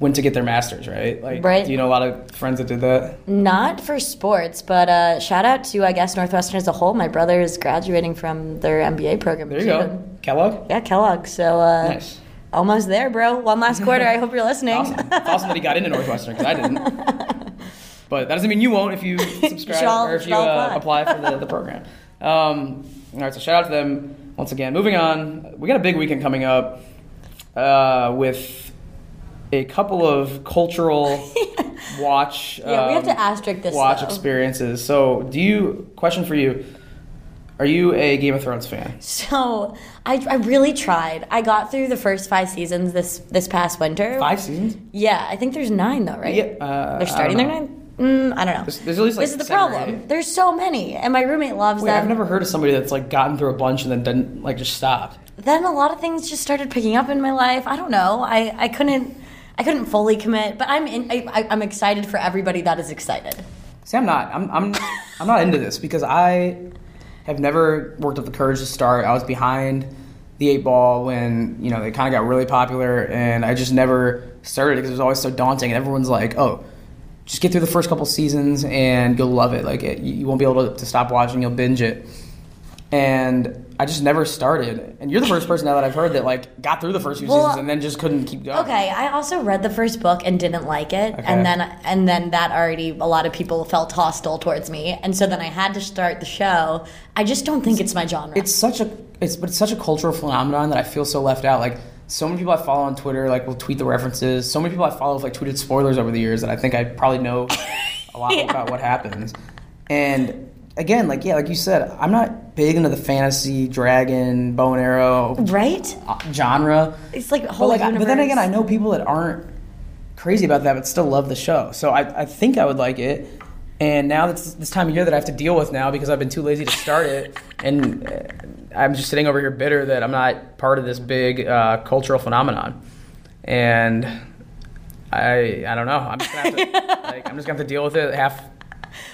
went to get their masters, right? Like, Right. Do you know a lot of friends that did that? Not for sports, but uh, shout out to I guess Northwestern as a whole. My brother is graduating from their MBA program. There you go, Kellogg. Yeah, Kellogg. So uh, Nice. almost there, bro. One last quarter. I hope you're listening. Awesome. Awesome that he got into Northwestern because I didn't. But that doesn't mean you won't if you subscribe should all- or if you uh, apply. apply for the, the program. Um, all right, so shout out to them once again. Moving on, we got a big weekend coming up uh, with a couple of cultural watch. Yeah, we have um, to asterisk this, watch though. experiences. So, do you? Question for you: Are you a Game of Thrones fan? So I, I really tried. I got through the first five seasons this this past winter. Five seasons. Yeah, I think there's nine though, right? Yeah, uh, They're starting their nine. Mm, I don't know. There's, there's at least like this is the problem. There's so many, and my roommate loves Wait, them. I've never heard of somebody that's like gotten through a bunch and then didn't like just stopped. then a lot of things just started picking up in my life. I don't know. I, I couldn't I couldn't fully commit, but I'm in, I, I'm excited for everybody that is excited. See, I'm not. I'm. I'm. I'm not into this because I have never worked up the courage to start. I was behind the eight ball when you know they kind of got really popular, and I just never started because it was always so daunting. And everyone's like, "Oh, just get through the first couple seasons and you'll love it. Like it, you you won't be able to, to stop watching. You'll binge it." And I just never started. And you're the first person now that I've heard that like got through the first few Well, seasons and then just couldn't keep going. Okay, I also read the first book and didn't like it, Okay. and then and then that already a lot of people felt hostile towards me, and so then I had to start the show. I just don't think it's my genre. it's such a it's but it's such a cultural phenomenon that I feel so left out. Like so many people I follow on Twitter like will tweet the references. So many people I follow have like tweeted spoilers over the years that I think I probably know a lot about what happens. And again, like yeah, like you said, I'm not big into the fantasy dragon bow and arrow right? uh, genre. It's like a But whole like, I- but then again, I know people that aren't crazy about that, but still love the show. So I, I think I would like it. And now that's this time of year that I have to deal with now because I've been too lazy to start it, and uh, I'm just sitting over here bitter that I'm not part of this big uh, cultural phenomenon. And I I don't know. I'm just gonna have to, like I'm just gonna have to deal with it half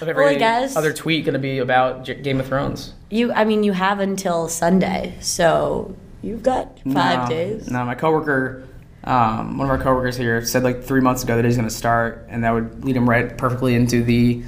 of every well, I guess other tweet going to be about J- Game of Thrones? you. I mean, you have until Sunday, so you've got five no, days. No, my coworker, um, one of our coworkers here, said like three months ago that he's going to start, and that would lead him right perfectly into the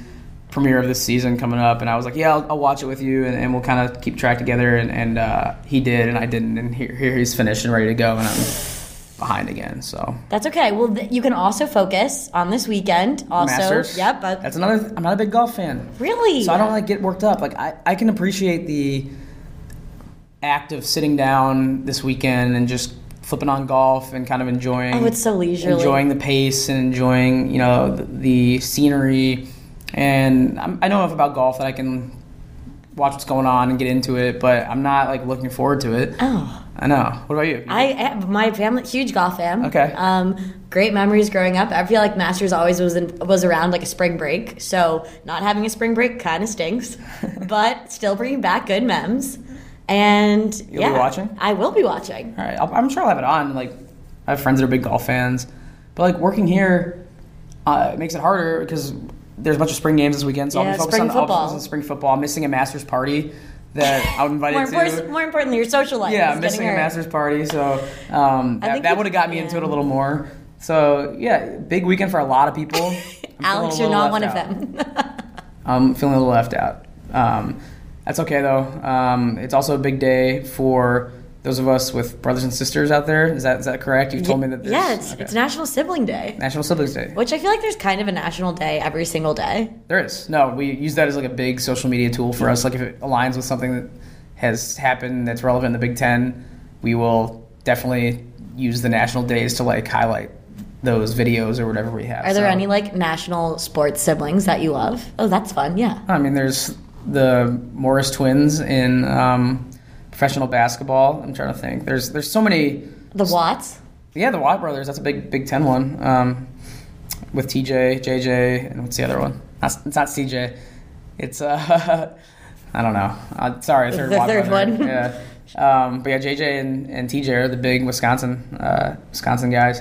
premiere of this season coming up. And I was like, yeah, I'll, I'll watch it with you, and, and we'll kind of keep track together. And, and uh, he did, and I didn't. And here, here he's finished and ready to go, and I'm behind again. So That's okay. Well, th- you can also focus on this weekend. Also, Masters. yep. But that's another. I'm not a big golf fan. really, So I don't like get worked up. Like I, I can appreciate the act of sitting down this weekend and just flipping on golf and kind of enjoying. Oh, it's so leisurely. Enjoying the pace and enjoying you know the, the scenery. And I'm, I know enough about golf that I can watch what's going on and get into it, but I'm not like looking forward to it. Oh. I know. What about you? I have my family huge golf fan. Okay. Um, great memories growing up. I feel like Masters always was in, was around like a spring break, so not having a spring break kind of stinks, but still bringing back good memes. And You'll be watching? I will be watching. All right, I'll, I'm sure I'll have it on. Like, I have friends that are big golf fans, but like working here uh, it makes it harder because there's a bunch of spring games this weekend. So Yeah, I'll be focused spring on football. on spring football. I'm missing a Masters party that I was invited More, to. important, more importantly, your social life. yeah, I'm missing a. Masters party, so um, that, that would have got me yeah. into it a little more. So yeah, big weekend for a lot of people. I'm Alex, you're not one of them. I'm feeling a little left out. Um, that's okay though. Um, it's also a big day for those of us with brothers and sisters out there. Is that is that correct? You've told me that. Yeah, it's, okay. it's National Sibling Day, National Siblings Day. which I feel like there's kind of a national day every single day. There is no. We use that as like a big social media tool for us. Like if it aligns with something that has happened that's relevant in the Big Ten, we will definitely use the national days to like highlight those videos or whatever we have. Are there So, any like national sports siblings that you love? Oh, that's fun. Yeah. I mean, there's the Morris twins in um, professional basketball. I'm trying to think. There's there's so many. The Watts. Yeah, the Watt brothers. That's a big Big Ten one. Um, with TJ, JJ, and what's the other one? Not, it's not CJ. It's uh, I don't know. Uh, sorry, third The Watt third brother. one. Yeah. Um, but yeah, JJ and, and TJ are the big Wisconsin uh, Wisconsin guys.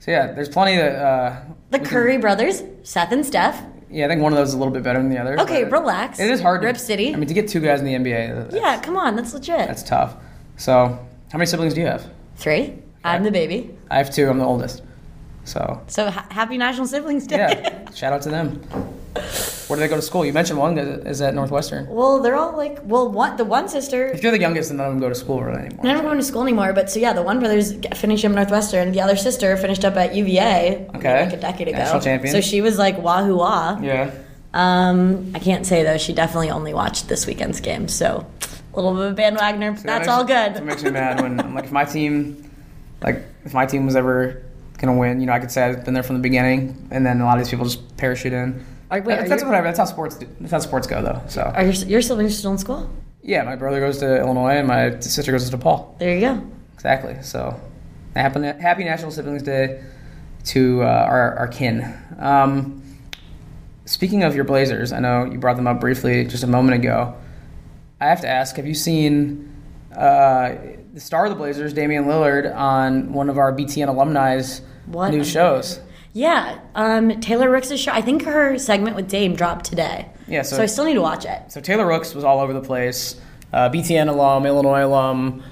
So yeah, there's plenty that. Uh, The we can- Curry brothers, Seth and Steph. Yeah, I think one of those is a little bit better than the other. Okay, relax. It is hard. to- Rip City. I mean, to get two guys in the NBA. Uh, yeah, come on, that's legit. that's tough. So, how many siblings do you have? Three. I'm the baby. I have two. I'm the oldest. So, So happy National Siblings Day. yeah, shout out to them. Where do they go to school? You mentioned one is at Northwestern. well, they're all like, well, one the one sister. If you're the youngest, then none of them go to school really anymore. None of them going to school anymore, but so yeah, the one brother's finished up Northwestern. The other sister finished up at UVA Okay. like a decade ago. National champion. So she was like wahoo wah. Yeah. Um, I can't say though. She definitely only watched this weekend's game, so a little bit of a bandwagoner. That That's makes- all good. It makes me mad when I'm like if my team, like if my team was ever gonna win, you know, I could say I've been there from the beginning, and then a lot of these people just parachute in. Are- wait, That- that's you- whatever. That's how sports. Do, that's how sports go, though. So Are your, your siblings still in school? yeah, my brother goes to Illinois, and my sister goes to DePaul. There you go. Exactly. So, happy, happy National Siblings Day to uh, our, our kin. Um, speaking of your Blazers, I know you brought them up briefly just a moment ago. I have to ask have you seen uh, the star of the Blazers, Damian Lillard, on one of our BTN alumni's What? new shows? Yeah, um, Taylor Rooks' show. I think her segment with Dame dropped today. Yeah, so- so I still need to watch it. So Taylor Rooks was all over the place. Uh, BTN alum, Illinois alum.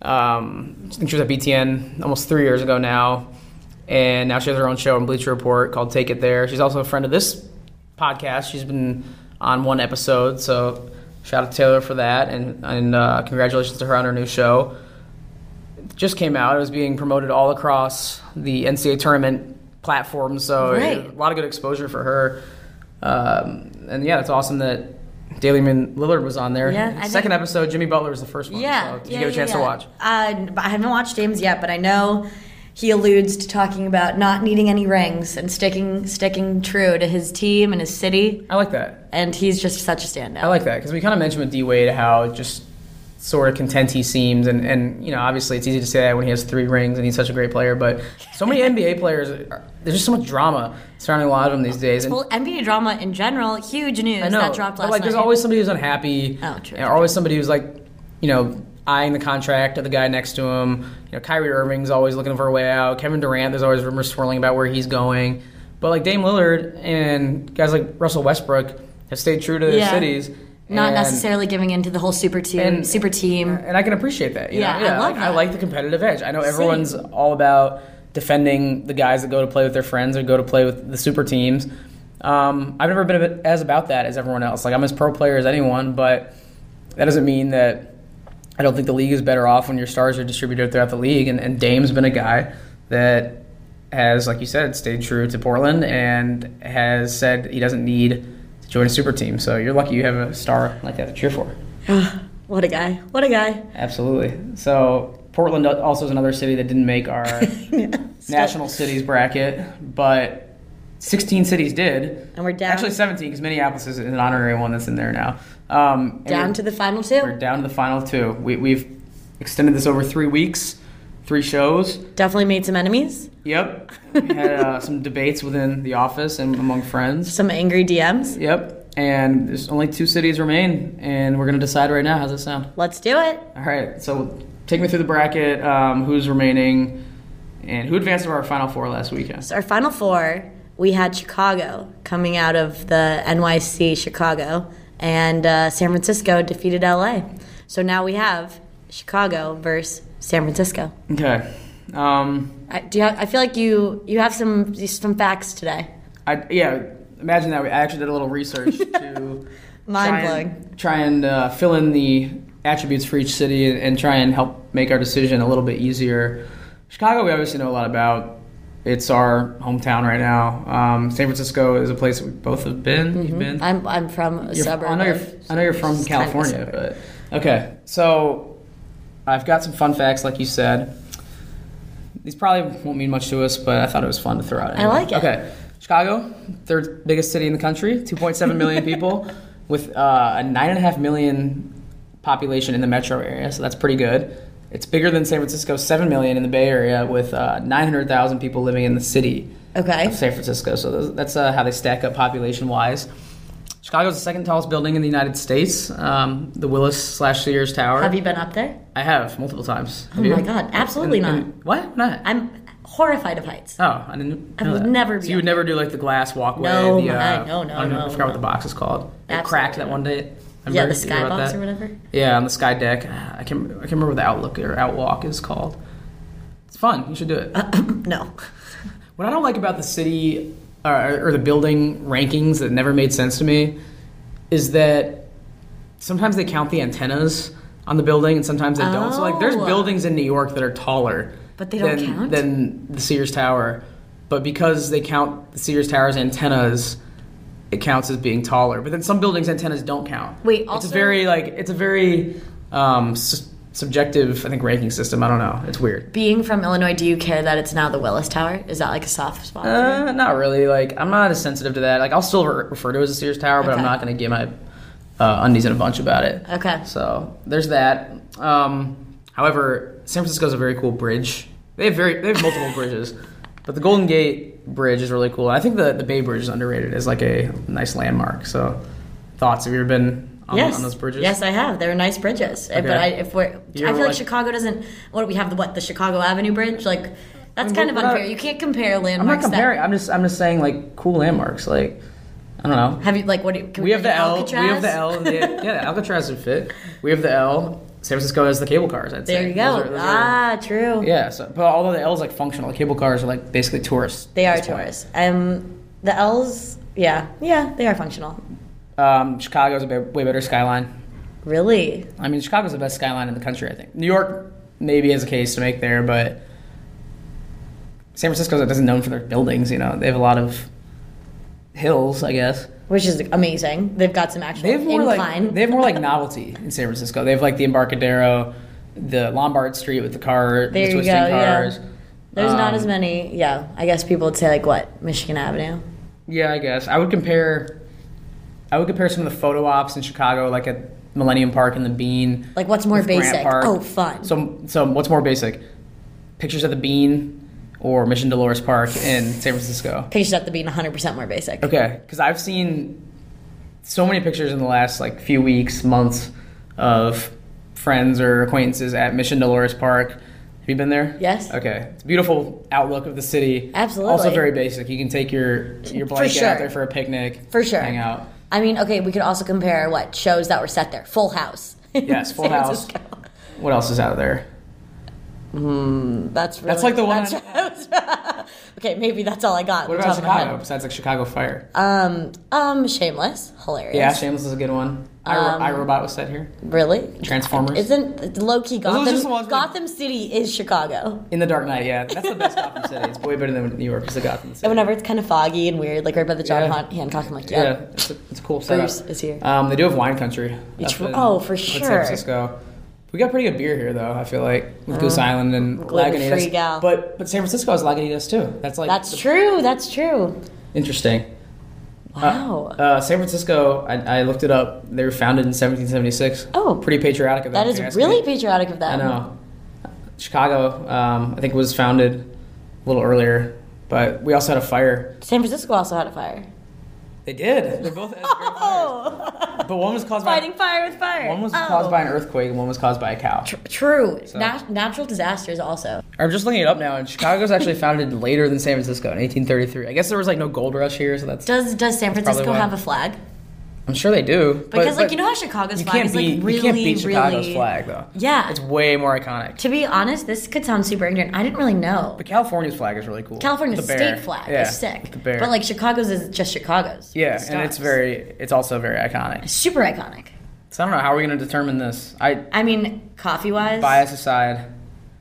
Um, I think she was at BTN almost three years ago now, and now she has her own show on Bleacher Report called Take It There. She's also a friend of this podcast. She's been on one episode, so shout out to Taylor for that, and and uh, congratulations to her on her new show. It just came out. It was being promoted all across the NCAA tournament platforms, so Right. a lot of good exposure for her. Um, and yeah, it's awesome that Damian Lillard was on there. Yeah, Second episode, Jimmy Butler was the first one. Yeah. So did yeah, you get a chance yeah, to watch? Uh, I haven't watched James yet, but I know he alludes to talking about not needing any rings and sticking sticking true to his team and his city. I like that. And he's just such a standout. I like that because we kind of mentioned with D Wade how just sort of content he seems, and, and you know obviously it's easy to say that when he has three rings and he's such a great player, but so many NBA players, are, there's just so much drama surrounding a lot of them these days. And well, NBA drama in general, huge news I know, that dropped last like there's night. always somebody who's unhappy, Oh, true, true, always somebody who's like, you know. Eyeing the contract of the guy next to him. You know, Kyrie Irving's always looking for a way out. Kevin Durant, there's always rumors swirling about where he's going. But like Dame Lillard and guys like Russell Westbrook have have stayed true to their Yeah. cities. Not and- necessarily giving into the whole super team, And- super team. and I can appreciate that. you Yeah, know? I love like, I like the competitive edge. I know everyone's all about defending the guys that go to play with their friends or go to play with the super teams. Um, I've never been as about that as everyone else. Like I'm as pro player as anyone, but that doesn't mean that I don't think the league is better off when your stars are distributed throughout the league. And, and Dame's been a guy that has, like you said, stayed true to Portland and has said he doesn't need to join a super team. So you're lucky you have a star like that to cheer for. What a guy. What a guy. Absolutely. So Portland also is another city that didn't make our national cities bracket, but 16 cities did. And we're down Actually, 17 because Minneapolis is an honorary one that's in there now. Um, down to the final We're two. down to the final two. We, we've extended this over three weeks, three shows. Definitely made some enemies, Yep. We had uh, some debates within the office and among friends. some angry DMs. Yep. And there's only two cities remain, and we're going to decide right now. How's that sound? Let's do it. All right, so take me through the bracket. Um, who's remaining, and who advanced to our final four last weekend? So our final four, we had Chicago coming out of the NYC Chicago, and uh, San Francisco defeated LA. So now we have Chicago versus San Francisco. Okay. Um, I, do you have, I feel like you you have some some facts today. I yeah. Imagine that. I actually did a little research to Mind try blowing. and, try and uh, fill in the attributes for each city and, and try and help make our decision a little bit easier. Chicago, we obviously know a lot about. It's our hometown right now. Um, San Francisco is a place that we both have been. You've been. I'm I'm from a You're- suburb. I know you're, I know you're from just kind of California, but okay. So I've got some fun facts, like you said. These probably won't mean much to us, but I thought it was fun to throw out. Anyway. like it. Okay, Chicago, third biggest city in the country, 2.7 million people, with uh, a nine and a half million population in the metro area. So that's pretty good. It's bigger than San Francisco, seven million in the Bay Area, with uh, 900,000 people living in the city Okay. of San Francisco. So that's uh, how they stack up population wise. Chicago's the second tallest building in the United States, um, the Willis slash Sears Tower. Have you been up there? I have multiple times. Oh my God, absolutely not. what? Not. I'm horrified of heights. oh, I didn't. I would that. never So you would never do like the glass walkway. No, the, uh, no, no, I, know, I no, forgot what the box is called. It cracked that one day. yeah, Remember? the You heard about skybox or whatever. Yeah, on the sky deck. I can't. I can't remember what the outlook or outwalk is called. It's fun. You should do it. No. What I don't like about the city or, or the building rankings that never made sense to me is that sometimes they count the antennas on the building and sometimes they don't. So like there's Oh. buildings in New York that are taller But they don't than, count? than the Sears Tower. But because they count the Sears Tower's antennas, it counts as being taller. But then some buildings' antennas don't count. Wait, it's also- a very like it's a very um, subjective, I think, ranking system. I don't know. It's weird. Being from Illinois, do you care that it's now the Willis Tower? Is that like a soft spot? Uh, not really. Like, I'm not as sensitive to that. Like, I'll still re- refer to it as a Sears Tower, but I'm not going to get my uh, undies in a bunch about it. Okay. So there's that. Um, however, San Francisco's a very cool bridge. They have very they have multiple bridges, but the Golden Gate Bridge is really cool. I think the the Bay Bridge is underrated as like a nice landmark. So, thoughts? Have you ever been on, yes. on those bridges? Yes, I have. They're nice bridges. Uh, But I, if we're, You I feel like like- Chicago doesn't. What do we have? The what? The Chicago Avenue Bridge? Like that's mean, kind of we're not- unfair. you can't compare landmarks. I'm not comparing. That, I'm just I'm just saying like cool landmarks. Like, I don't know. have you like what? Do you, can We have the L. Alcatraz? We have the L. The, yeah, Alcatraz would fit. We have the L. San Francisco has the cable cars. I'd say. There you go. Those are- those are- ah, true. yeah. So, but although the L is like functional, the cable cars are like basically tourists. They are tourists. Um, the L's. Yeah, yeah, they are functional. Um, Chicago's a way better skyline. Really? I mean, Chicago's the best skyline in the country. I think New York maybe has a case to make there, but San Francisco isn't known for their buildings. You know, they have a lot of hills, I guess. Which is amazing. They've got some actual They have more incline. like they have more like novelty in San Francisco. They have like the Embarcadero, the Lombard Street with the car, There the twisting go, yeah. cars. There's not Um, as many. Yeah, I guess people would say like what Michigan Avenue. Yeah, I guess I would compare. I would compare some of the photo ops in Chicago, like at Millennium Park and the Bean. Like what's more basic? Oh, fun. So, so what's more basic? Pictures at the Bean or Mission Dolores Park in San Francisco? Pictures at the Bean, 100% more basic. Okay, because I've seen so many pictures in the last like few weeks, months of friends or acquaintances at Mission Dolores Park. Have you been there? Yes. Okay, it's a beautiful outlook of the city. Absolutely. Also very basic. You can take your your blanket sure. out there for a picnic. For sure. Hang out. I mean, okay, we could also compare what shows that were set there. Full House. Yes, Full House. Francisco. What else is out of there? That's really, That's like the one that's- okay, maybe that's all I got. What about top of my Chicago? Besides like Chicago Fire. Um, um, Shameless, hilarious. yeah, Shameless is a good one. I, Um, iRobot was set here. Really? Transformers. Isn't low key Those are just the Gotham? Gotham City is Chicago. In the Dark Knight, yeah, that's the best Gotham City. It's way better than New York. Is the Gotham City. And whenever it's kind of foggy and weird, like right by the John Yeah. Han- Hancock, I'm like, yeah, yeah. it's a, it's a cool setup. Bruce is here. Um, they do have wine country. In- oh, for in San sure. Francisco. We got pretty good beer here, though. I feel like with Goose Island and Lagunitas. But but San Francisco has Lagunitas too. That's like That's the- true. That's true. interesting. Wow. Uh, San Francisco, I, I looked it up. They were founded in 1776. Oh. pretty patriotic of them. that is really patriotic of them. I know. Chicago, um, I think, was founded a little earlier, but we also had a fire. San Francisco also had a fire. They did. They both had great. Oh, But one was caused by fighting fire with fire. one was Oh. caused by an earthquake, and one was caused by a cow. True. Nat- natural disasters also. I'm just looking it up now, and Chicago's actually founded later than San Francisco in 1833. I guess there was like no gold rush here, so that's. Does Does San Francisco have a flag? I'm sure they do. but- Because like but you know how Chicago's flag can't is like beat really, you can't beat Chicago's really. flag though. Yeah. it's way more iconic. To be honest, this could sound super ignorant. I didn't really know. But California's flag is really cool. California's state flag yeah, is sick. The bear. But like Chicago's is just Chicago's. yeah, and it's very, it's also very iconic. super iconic. So I don't know how are we going to determine this. I I mean, coffee wise, bias aside.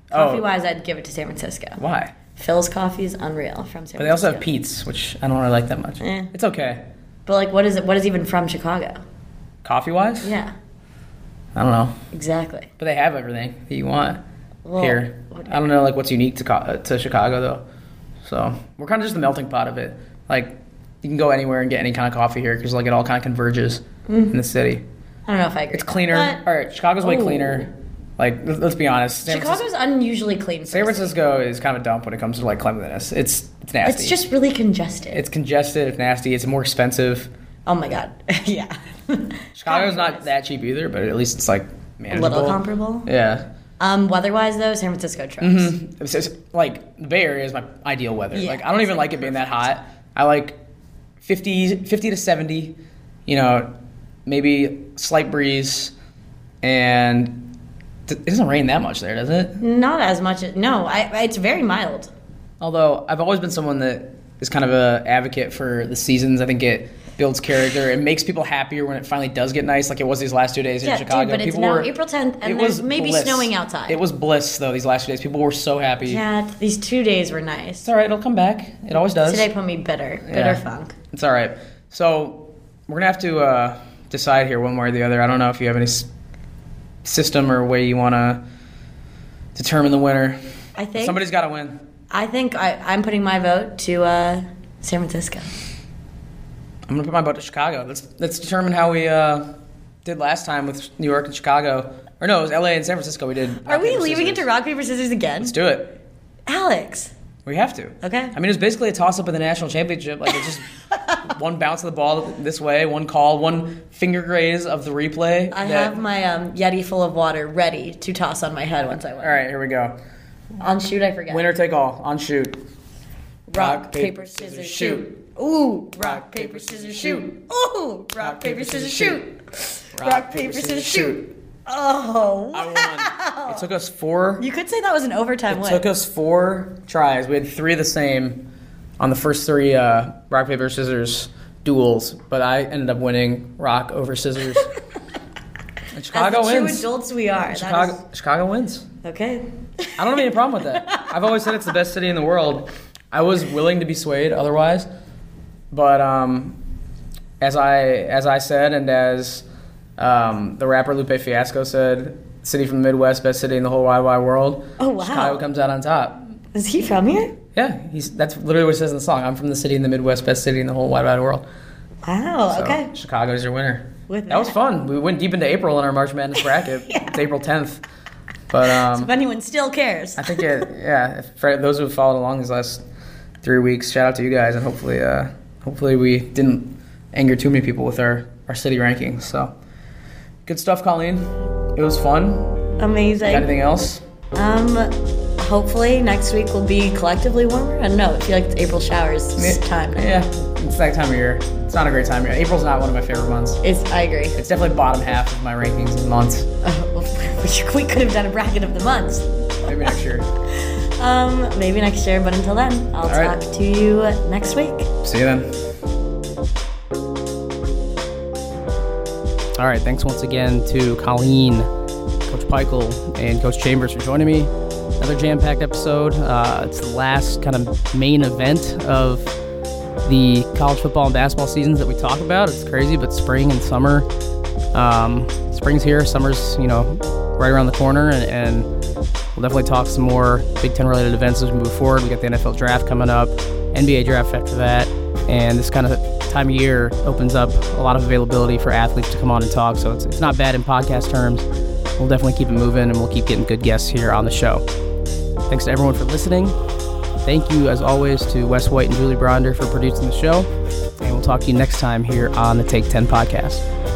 coffee oh, wise, I'd give it to San Francisco. why? Philz coffee is unreal from San But they also have Pete's, which I don't really like that much. Eh. It's okay. But like, what is it? What is even from Chicago? Coffee wise, Yeah, I don't know. exactly. But they have everything that you want Well, here. I don't know like what's unique to Co- uh, to Chicago though. So we're kind of just the melting pot of it. Like you can go anywhere and get any kind of coffee here because like it all kind of converges in the city. I don't know if I agree. It's cleaner. All right, Chicago's way Oh. cleaner. Like let's, be honest. San Francisco, Chicago's unusually clean. San Francisco is kind of a dump when it comes to like cleanliness. It's it's nasty. It's just really congested. it's congested. It's nasty. It's more expensive. oh my god. yeah. Chicago's not that cheap either, but at least it's like manageable. a little comparable. Yeah. Um, weather-wise though, San Francisco trucks. It's, it's like the Bay Area is my ideal weather. Yeah, like I don't even like like, it being that hot. I like 50, 50 to 70, you know, maybe slight breeze and it doesn't rain that much there, does it? Not as much. No, I, it's very mild. Although I've always been someone that is kind of a advocate for the seasons. I think it builds character. It makes people happier when it finally does get nice, like it was these last two days Yeah, in dude, Chicago. but it's people now were, April 10th, and it there's was maybe bliss. snowing outside. It was bliss though. These last two days, people were so happy. Yeah, these two days were nice. It's all right. It'll come back. It always does. Today put me bitter, bitter Yeah. funk. It's all right. So we're gonna have to uh, decide here one way or the other. I don't know if you have any s- system or way you want to determine the winner. I think Somebody's got to win. I think I, I'm putting my vote to uh, San Francisco. I'm gonna put my vote to Chicago. Let's let's determine how we uh, did last time with New York and Chicago. Or no, it was L.A. and San Francisco. We did. Are we leaving it to rock paper scissors again? Let's do it. Alex. We have to. Okay. I mean, it was basically a toss up in the national championship. Like it's just one bounce of the ball this way, one call, one finger graze of the replay. I that- have my um, Yeti full of water ready to toss on my head once I win. All right, here we go. On shoot, I forget. Winner take all on shoot. Rock, paper, scissors, shoot. Ooh, rock, paper, scissors, shoot. Ooh, rock, paper, scissors, shoot. Rock, paper, scissors, shoot. Oh, I won. It took us four. you could say that was an overtime It win. took us four tries. We had three of the same on the first three uh, rock paper scissors duels, but I ended up winning rock over scissors. and As Chicago the true wins. adults we are. Chicago, Chicago wins. okay. I don't have any problem with that. I've always said it's the best city in the world. I was willing to be swayed otherwise, but um, as I as I said, and as um, the rapper Lupe Fiasco said, "City from the Midwest, best city in the whole wide wide world." Oh, wow. Chicago comes out on top. Is he from here? Yeah, he's that's literally what it says in the song. I'm from the city in the Midwest, best city in the whole wide wide world. Wow. So, okay. Chicago's your winner. With that was fun. We went deep into April in our March Madness bracket. It's April 10th, but um, If anyone still cares. I think it, yeah. if- For those who have followed along these last three weeks, shout out to you guys, and hopefully, uh, hopefully we didn't anger too many people with our our city rankings. So, good stuff, Colleen. It was fun. Amazing. Got anything else? Um, hopefully next week will be collectively warmer. I don't know. I feel like it's April showers Yeah. time. now. Yeah, it's that time of year. It's not a great time of year. April's not one of my favorite months. It's, I agree. It's definitely bottom half of my rankings of months. we could have done a bracket of the months. Maybe next year. Um, maybe next year, but until then, I'll All right. talk to you next week. See you then. All right, thanks once again to Colleen, Coach Pikiell, and Coach Chambers for joining me. Another jam-packed episode. Uh, it's the last kind of main event of the college football and basketball seasons that we talk about. It's crazy, but spring and summer. Um, spring's here, summer's you know right around the corner, and, and we'll definitely talk some more Big Ten related events as we move forward. We got the NFL draft coming up, NBA draft after that, and this kind of time of year opens up a lot of availability for athletes to come on and talk. So it's, it's not bad in podcast terms. We'll definitely keep it moving, and we'll keep getting good guests here on the show. Thanks to everyone for listening. Thank you, as always, to Wes White and Julie Bronder for producing the show. And we'll talk to you next time here on the Take 10 podcast.